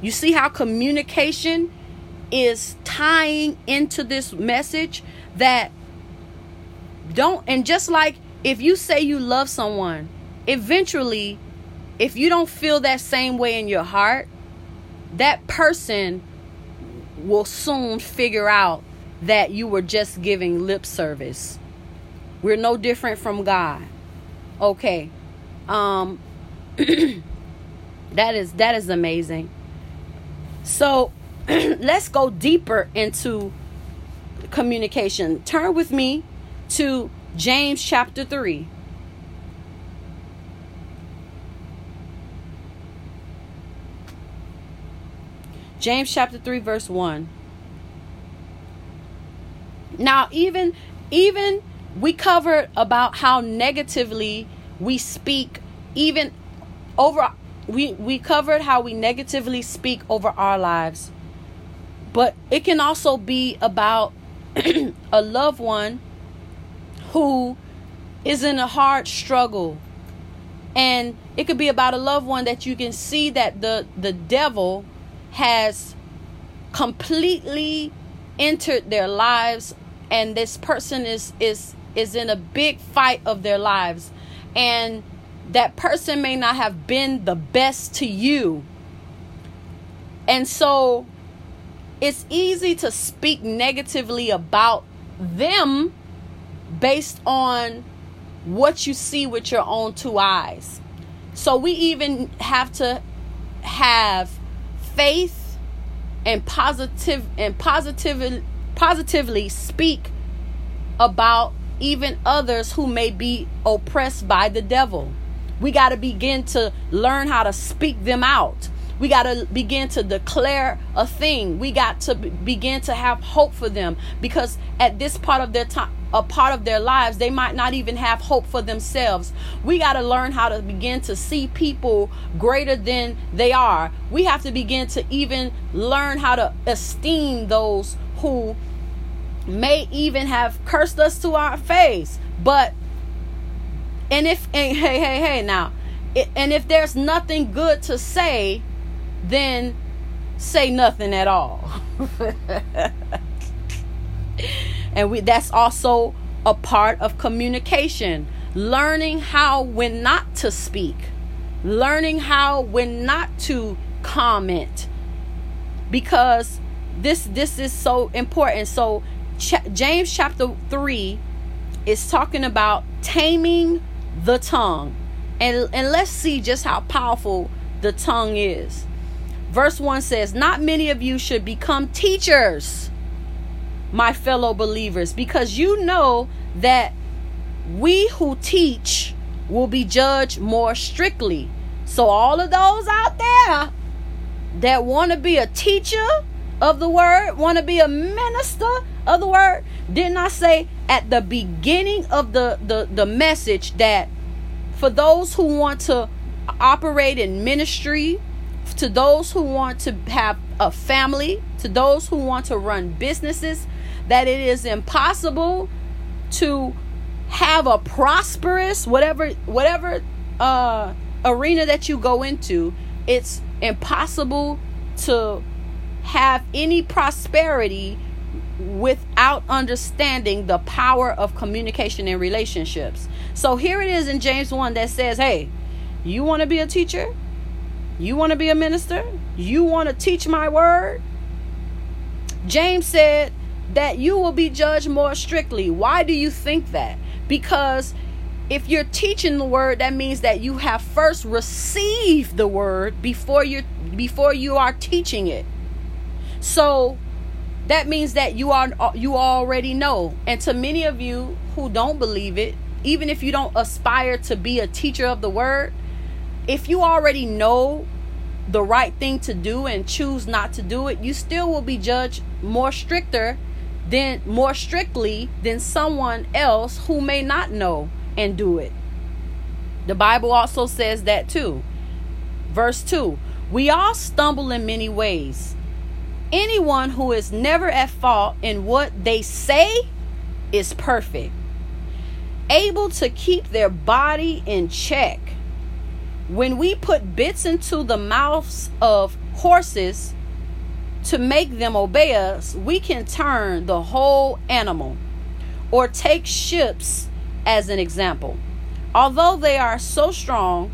You see how communication is tying into this message that don't and just like if you say you love someone eventually if you don't feel that same way in your heart that person will soon figure out that you were just giving lip service we're no different from god okay um (clears throat) that is that is amazing so (clears throat) let's go deeper into communication turn with me to James chapter 3. James chapter 3 verse 1. Now even even we covered about how negatively we speak even over we we covered how we negatively speak over our lives. But it can also be about (clears throat) a loved one who is in a hard struggle and it could be about a loved one that you can see that the the devil has completely entered their lives and this person is is is in a big fight of their lives and that person may not have been the best to you and so it's easy to speak negatively about them based on what you see with your own two eyes. So we even have to have faith and positive and positively positively speak about even others who may be oppressed by the devil. We got to begin to learn how to speak them out. We got to begin to declare a thing. We got to begin to have hope for them because at this part of their time a part of their lives, they might not even have hope for themselves. We got to learn how to begin to see people greater than they are. We have to begin to even learn how to esteem those who may even have cursed us to our face. But, and if, and hey, hey, hey, now, and if there's nothing good to say, then say nothing at all. (laughs) and we that's also a part of communication learning how when not to speak learning how when not to comment because this this is so important so James chapter 3 is talking about taming the tongue and and let's see just how powerful the tongue is verse 1 says not many of you should become teachers my fellow believers, because you know that we who teach will be judged more strictly. So, all of those out there that want to be a teacher of the word, want to be a minister of the word, didn't I say at the beginning of the, the, the message that for those who want to operate in ministry, to those who want to have a family, to those who want to run businesses, that it is impossible to have a prosperous whatever whatever uh arena that you go into it's impossible to have any prosperity without understanding the power of communication and relationships. So here it is in James 1 that says, Hey, you want to be a teacher? You want to be a minister? You want to teach my word? James said, that you will be judged more strictly. Why do you think that? Because if you're teaching the word, that means that you have first received the word before you before you are teaching it. So that means that you are you already know. And to many of you who don't believe it, even if you don't aspire to be a teacher of the word, if you already know the right thing to do and choose not to do it, you still will be judged more stricter than more strictly than someone else who may not know and do it. The Bible also says that too. Verse 2 We all stumble in many ways. Anyone who is never at fault in what they say is perfect, able to keep their body in check. When we put bits into the mouths of horses to make them obey us, we can turn the whole animal or take ships as an example. Although they are so strong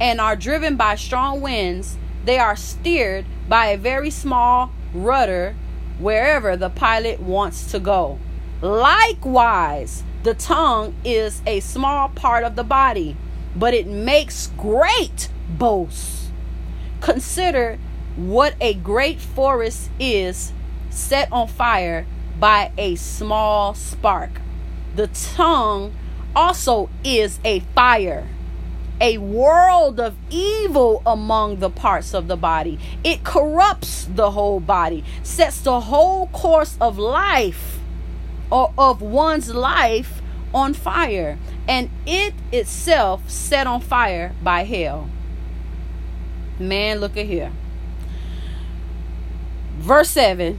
and are driven by strong winds, they are steered by a very small rudder wherever the pilot wants to go. Likewise, the tongue is a small part of the body, but it makes great boasts. Consider what a great forest is set on fire by a small spark. The tongue also is a fire, a world of evil among the parts of the body. It corrupts the whole body, sets the whole course of life or of one's life on fire, and it itself set on fire by hell. Man, look at here. Verse 7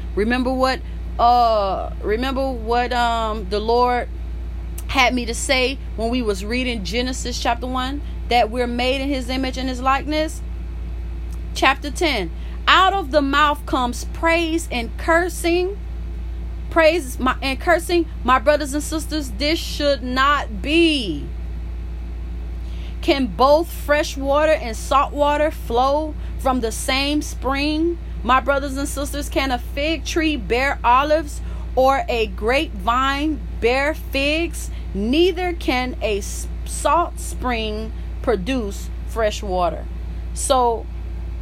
Remember what uh remember what um the Lord had me to say when we was reading Genesis chapter 1 that we're made in his image and his likeness? Chapter 10. Out of the mouth comes praise and cursing. Praise my and cursing, my brothers and sisters, this should not be. Can both fresh water and salt water flow from the same spring? My brothers and sisters, can a fig tree bear olives or a grapevine bear figs? Neither can a salt spring produce fresh water. So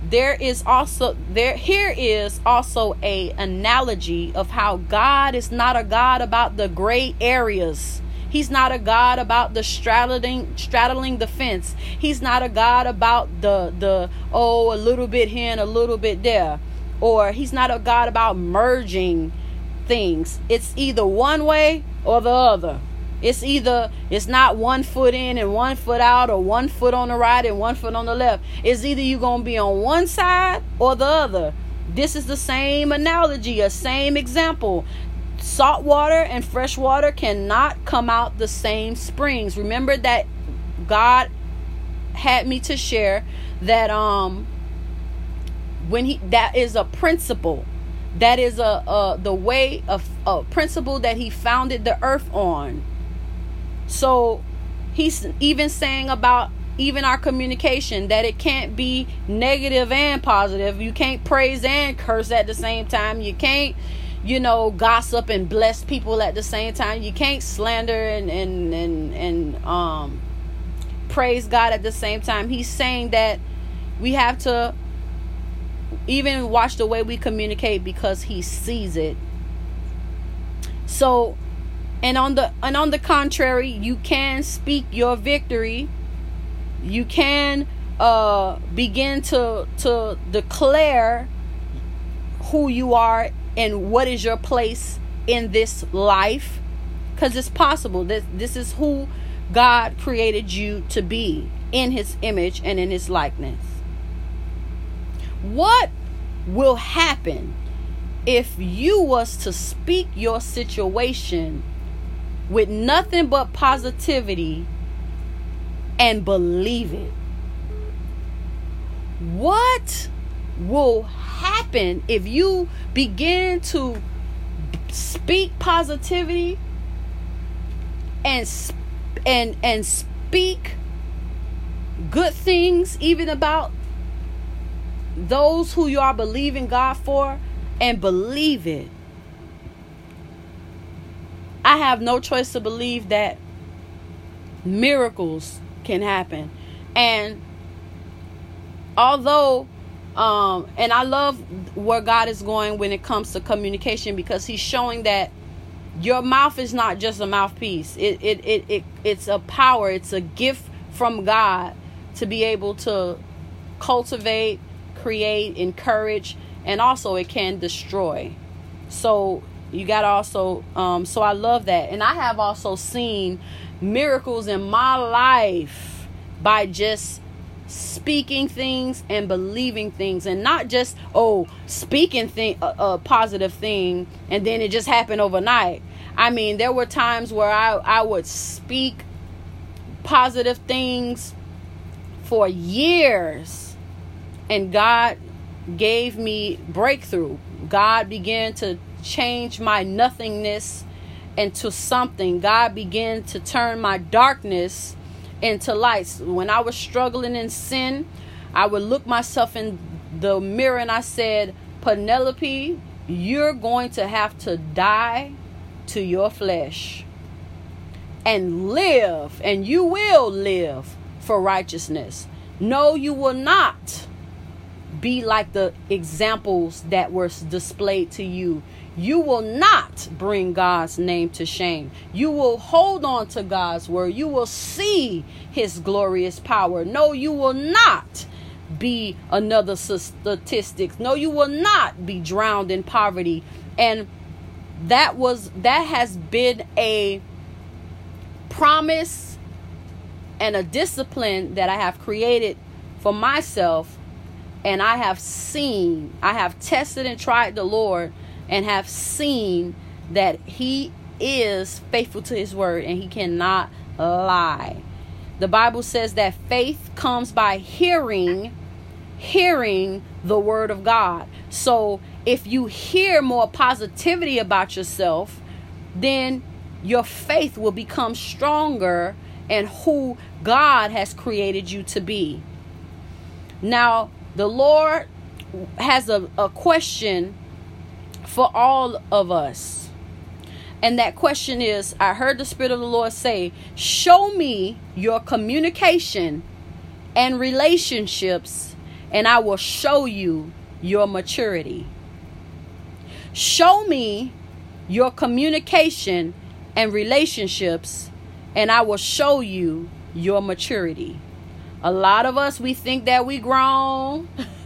there is also there here is also a analogy of how God is not a God about the gray areas He's not a God about the straddling straddling the fence. He's not a God about the the oh a little bit here and a little bit there. Or he's not a God about merging things. It's either one way or the other. It's either it's not one foot in and one foot out or one foot on the right and one foot on the left. It's either you're going to be on one side or the other. This is the same analogy, a same example salt water and fresh water cannot come out the same springs. Remember that God had me to share that um when he that is a principle that is a, a the way of a principle that he founded the earth on so he's even saying about even our communication that it can't be negative and positive you can't praise and curse at the same time you can't you know, gossip and bless people at the same time. You can't slander and and and and um praise God at the same time. He's saying that we have to even watch the way we communicate because he sees it. So and on the and on the contrary, you can speak your victory. You can uh begin to to declare who you are and what is your place in this life because it's possible that this is who God created you to be in his image and in his likeness. What will happen if you was to speak your situation with nothing but positivity and believe it? What will happen if you begin to speak positivity and and and speak good things even about those who you are believing God for and believe it. I have no choice to believe that miracles can happen. And although um, and I love where God is going when it comes to communication because He's showing that your mouth is not just a mouthpiece. It it it, it it's a power. It's a gift from God to be able to cultivate, create, encourage, and also it can destroy. So you got also um so I love that. And I have also seen miracles in my life by just speaking things and believing things and not just oh speaking thing a, a, positive thing and then it just happened overnight i mean there were times where i i would speak positive things for years and god gave me breakthrough god began to change my nothingness into something god began to turn my darkness into lights. When I was struggling in sin, I would look myself in the mirror and I said, Penelope, you're going to have to die to your flesh and live, and you will live for righteousness. No, you will not be like the examples that were displayed to you. You will not bring God's name to shame. You will hold on to God's word. You will see his glorious power. No, you will not be another statistic. No, you will not be drowned in poverty. And that was that has been a promise and a discipline that I have created for myself and I have seen, I have tested and tried the Lord and have seen that He is faithful to His word and He cannot lie. The Bible says that faith comes by hearing, hearing the word of God. So if you hear more positivity about yourself, then your faith will become stronger in who God has created you to be. Now, the Lord has a, a question for all of us. And that question is I heard the Spirit of the Lord say, Show me your communication and relationships, and I will show you your maturity. Show me your communication and relationships, and I will show you your maturity. A lot of us, we think that we grown, (laughs)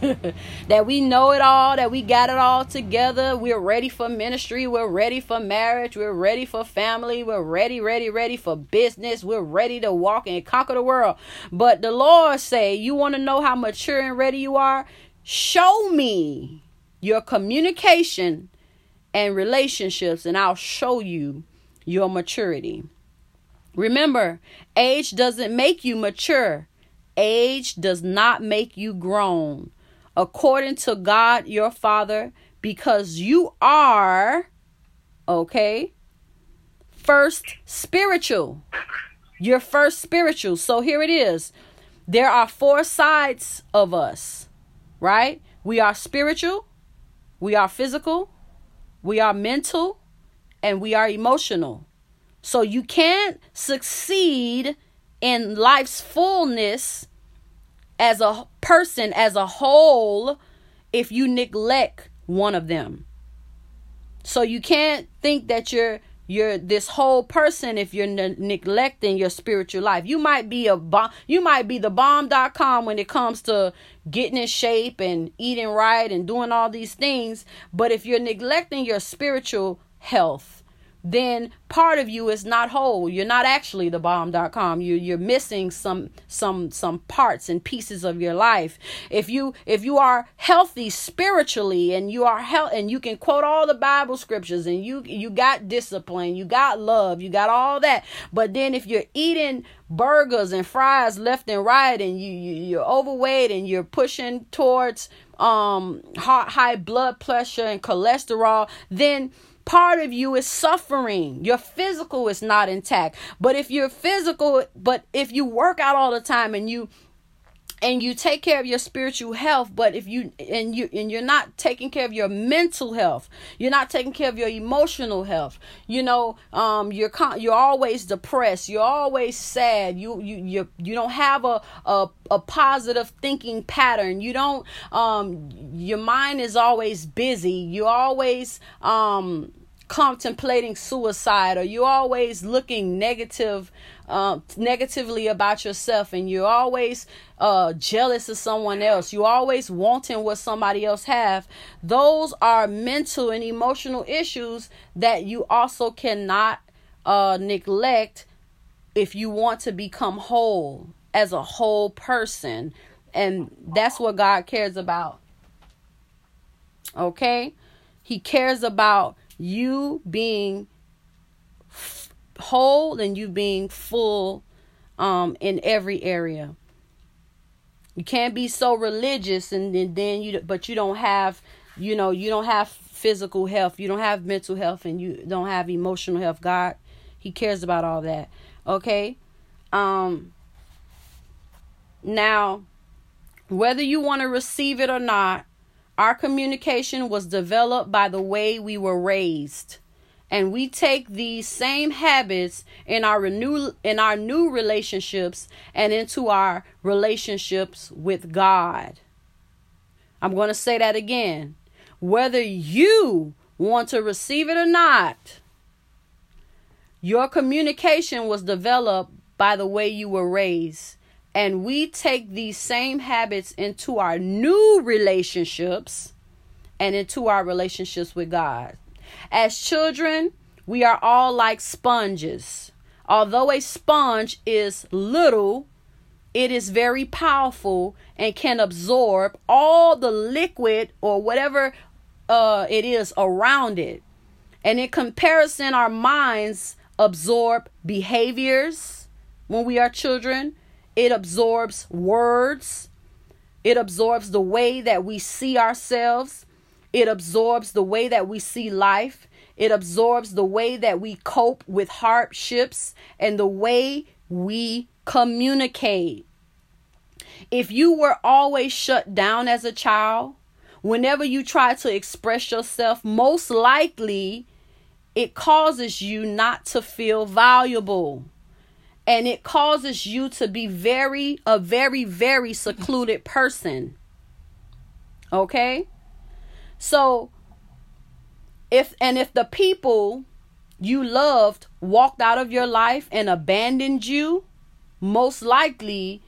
that we know it all, that we got it all together. We're ready for ministry. We're ready for marriage. We're ready for family. We're ready, ready, ready for business. We're ready to walk and conquer the world. But the Lord say, you want to know how mature and ready you are? Show me your communication and relationships, and I'll show you your maturity. Remember, age doesn't make you mature Age does not make you grown, according to God your Father, because you are, okay, first spiritual. You're first spiritual. So here it is. There are four sides of us, right? We are spiritual, we are physical, we are mental, and we are emotional. So you can't succeed in life's fullness as a person, as a whole, if you neglect one of them. So you can't think that you're you're this whole person if you're ne- neglecting your spiritual life. You might be a bomb, you might be the bomb.com when it comes to getting in shape and eating right and doing all these things, but if you're neglecting your spiritual health, then part of you is not whole. You're not actually the bomb.com. You you're missing some some some parts and pieces of your life. If you if you are healthy spiritually and you are health and you can quote all the Bible scriptures and you you got discipline, you got love, you got all that. But then if you're eating burgers and fries left and right and you, you you're overweight and you're pushing towards um high, high blood pressure and cholesterol, then part of you is suffering. Your physical is not intact. But if you're physical, but if you work out all the time and you and you take care of your spiritual health but if you and you and you're not taking care of your mental health you're not taking care of your emotional health you know um you're con- you're always depressed you're always sad you you you, you don't have a, a a positive thinking pattern you don't um your mind is always busy you always um contemplating suicide or you're always looking negative uh, negatively about yourself and you're always uh, jealous of someone else. You're always wanting what somebody else have. Those are mental and emotional issues that you also cannot uh, neglect if you want to become whole as a whole person. And that's what god cares about. Okay? He cares about you being whole and you being full um in every area. You can't be so religious and then, then you but you don't have you know you don't have physical health. You don't have mental health and you don't have emotional health. God he cares about all that. Okay? Um now whether you want to receive it or not our communication was developed by the way we were raised. And we take these same habits in our renew in our new relationships and into our relationships with God. I'm going to say that again. Whether you want to receive it or not, your communication was developed by the way you were raised and we take these same habits into our new relationships and into our relationships with God. As children, we are all like sponges. Although a sponge is little, it is very powerful and can absorb all the liquid or whatever uh, it is around it. And in comparison, our minds absorb behaviors when we are children it absorbs words. It absorbs the way that we see ourselves. It absorbs the way that we see life. It absorbs the way that we cope with hardships and the way we communicate. If you were always shut down as a child, whenever you try to express yourself, most likely it causes you not to feel valuable and it causes you to be very a very very secluded person okay so if and if the people you loved walked out of your life and abandoned you most likely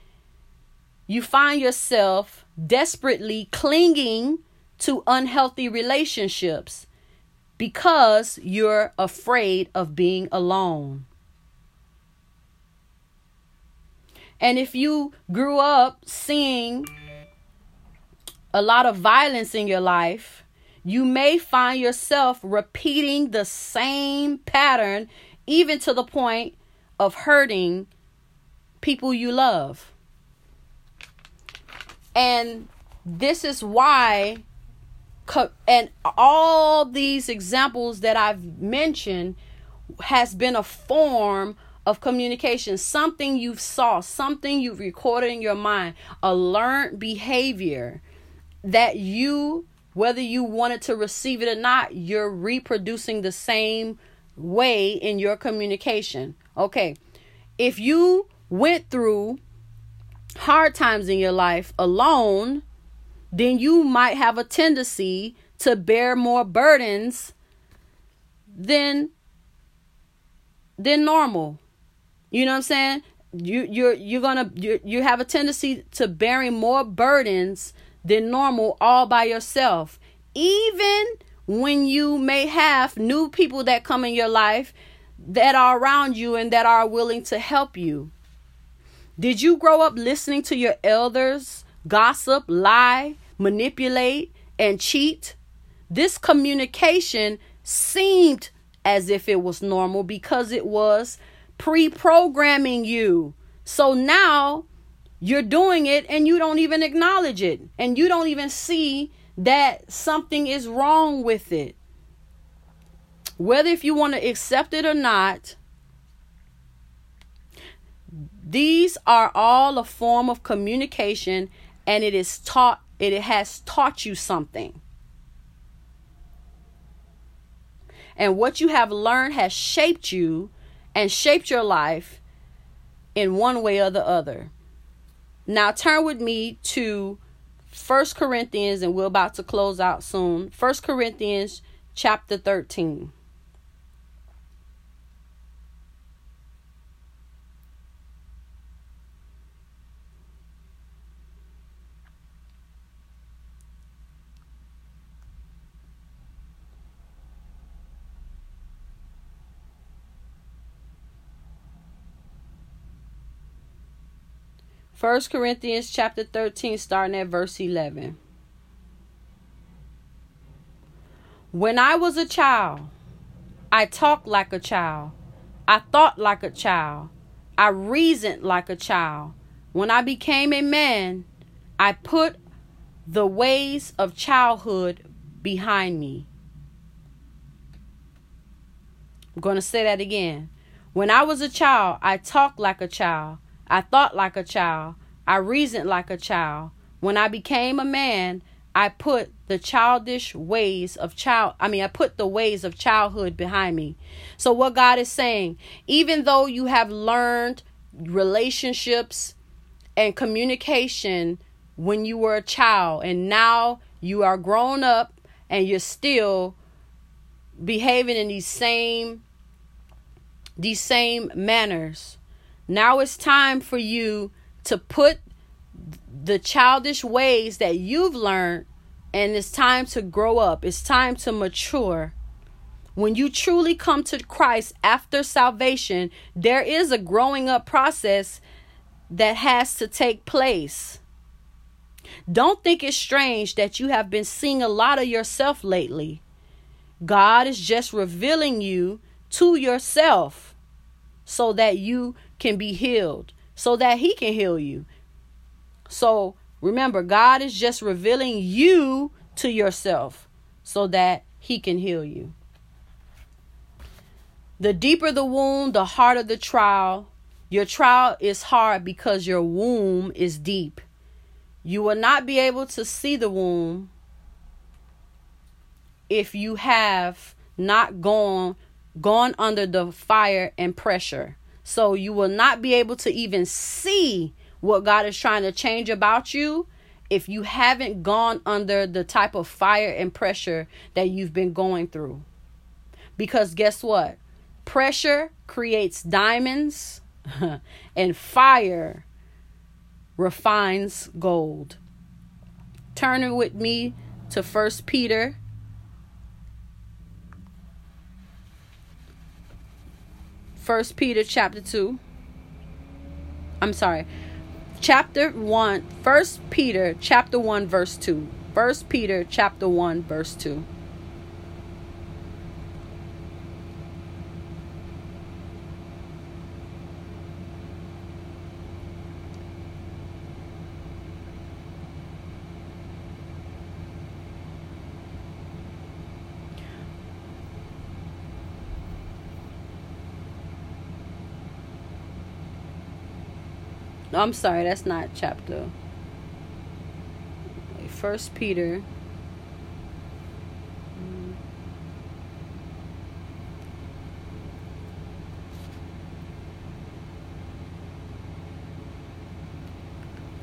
you find yourself desperately clinging to unhealthy relationships because you're afraid of being alone. And if you grew up seeing a lot of violence in your life, you may find yourself repeating the same pattern, even to the point of hurting people you love. And this is why, and all these examples that I've mentioned has been a form of communication, something you've saw, something you've recorded in your mind, a learned behavior that you, whether you wanted to receive it or not, you're reproducing the same way in your communication. Okay, if you went through hard times in your life alone, then you might have a tendency to bear more burdens than than normal you know what I'm saying? You you're you're gonna you you have a tendency to bearing more burdens than normal all by yourself. Even when you may have new people that come in your life that are around you and that are willing to help you. Did you grow up listening to your elders gossip, lie, manipulate, and cheat? This communication seemed as if it was normal because it was pre programming you. So now you're doing it and you don't even acknowledge it. And you don't even see that something is wrong with it. Whether if you want to accept it or not, these are all a form of communication and it is taught it has taught you something. And what you have learned has shaped you and shaped your life in one way or the other. Now turn with me to First Corinthians and we're about to close out soon. First Corinthians chapter 13. First Corinthians chapter 13, starting at verse 11. When I was a child, I talked like a child. I thought like a child. I reasoned like a child. When I became a man, I put the ways of childhood behind me. I'm going to say that again. When I was a child, I talked like a child. I thought like a child. I reasoned like a child. When I became a man, I put the childish ways of child I mean I put the ways of childhood behind me. So what God is saying, even though you have learned relationships and communication when you were a child and now you are grown up and you're still behaving in these same these same manners. Now it's time for you to put the childish ways that you've learned and it's time to grow up. It's time to mature. When you truly come to Christ after salvation, there is a growing up process that has to take place. Don't think it's strange that you have been seeing a lot of yourself lately. God is just revealing you to yourself so that you can be healed, so that He can heal you. So remember, God is just revealing you to yourself so that He can heal you. The deeper the wound, the harder the trial. Your trial is hard because your womb is deep. You will not be able to see the womb if you have not gone gone under the fire and pressure. So you will not be able to even see what God is trying to change about you if you haven't gone under the type of fire and pressure that you've been going through. Because guess what? Pressure creates diamonds (laughs) and fire refines gold. Turn with me to First Peter. First Peter chapter 2. I'm sorry. Chapter 1, First Peter chapter 1 verse 2. First Peter chapter 1 verse 2. I'm sorry, that's not chapter. First Peter.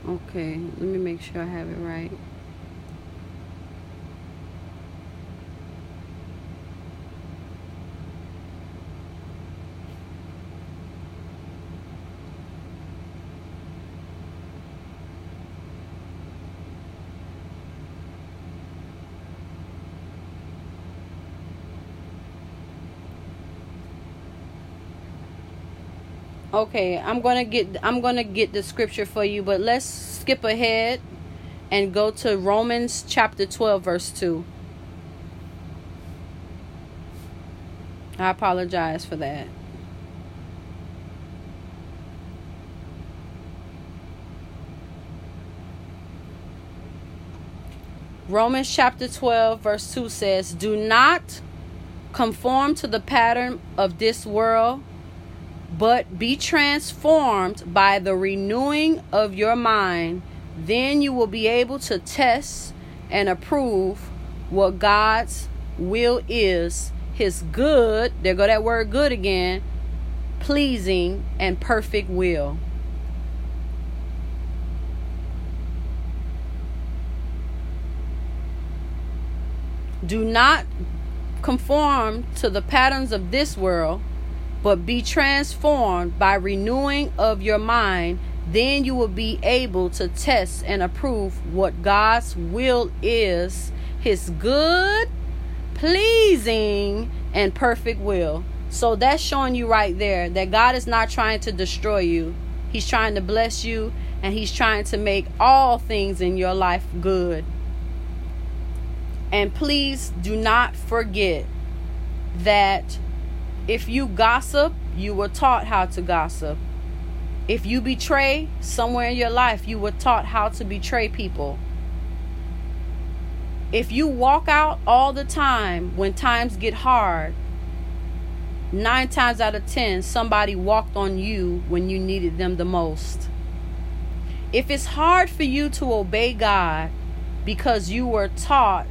Okay, let me make sure I have it right. Okay, I'm gonna get I'm gonna get the scripture for you, but let's skip ahead and go to Romans chapter 12, verse 2. I apologize for that. Romans chapter 12, verse 2 says, Do not conform to the pattern of this world but be transformed by the renewing of your mind. Then you will be able to test and approve what God's will is, his good, there go that word good again, pleasing and perfect will. Do not conform to the patterns of this world but be transformed by renewing of your mind then you will be able to test and approve what God's will is his good pleasing and perfect will so that's showing you right there that God is not trying to destroy you he's trying to bless you and He's trying to make all things in your life good. And please do not forget that if you gossip, you were taught how to gossip. If you betray somewhere in your life, you were taught how to betray people. If you walk out all the time when times get hard, nine times out of ten, somebody walked on you when you needed them the most. If it's hard for you to obey God because you were taught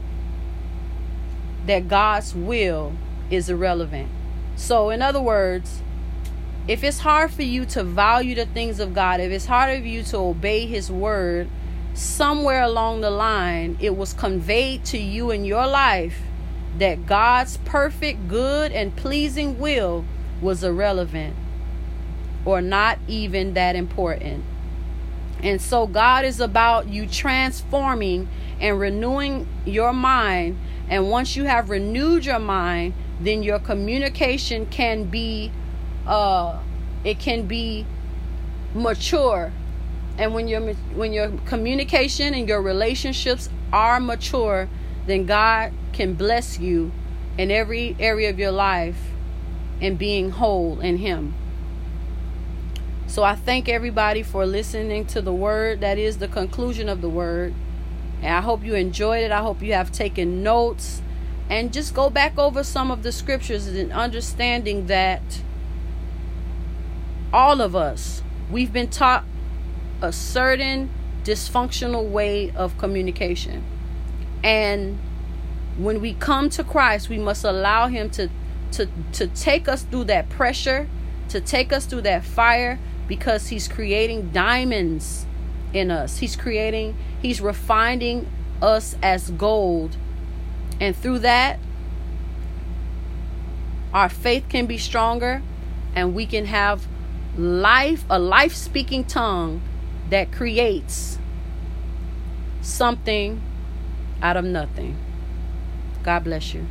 that God's will is irrelevant. So, in other words, if it's hard for you to value the things of God, if it's hard for you to obey His word, somewhere along the line, it was conveyed to you in your life that God's perfect, good, and pleasing will was irrelevant or not even that important. And so, God is about you transforming and renewing your mind. And once you have renewed your mind, then your communication can be uh it can be mature and when your when your communication and your relationships are mature then god can bless you in every area of your life and being whole in him so i thank everybody for listening to the word. That is the conclusion of the word. And i hope you enjoyed it. I hope you have taken notes. And just go back over some of the scriptures and understanding that all of us we've been taught a certain dysfunctional way of communication. And when we come to Christ, we must allow him to to to take us through that pressure, to take us through that fire because he's creating diamonds in us. He's creating he's refining us as gold. And through that our faith can be stronger and we can have life a life speaking tongue that creates something out of nothing. God bless you.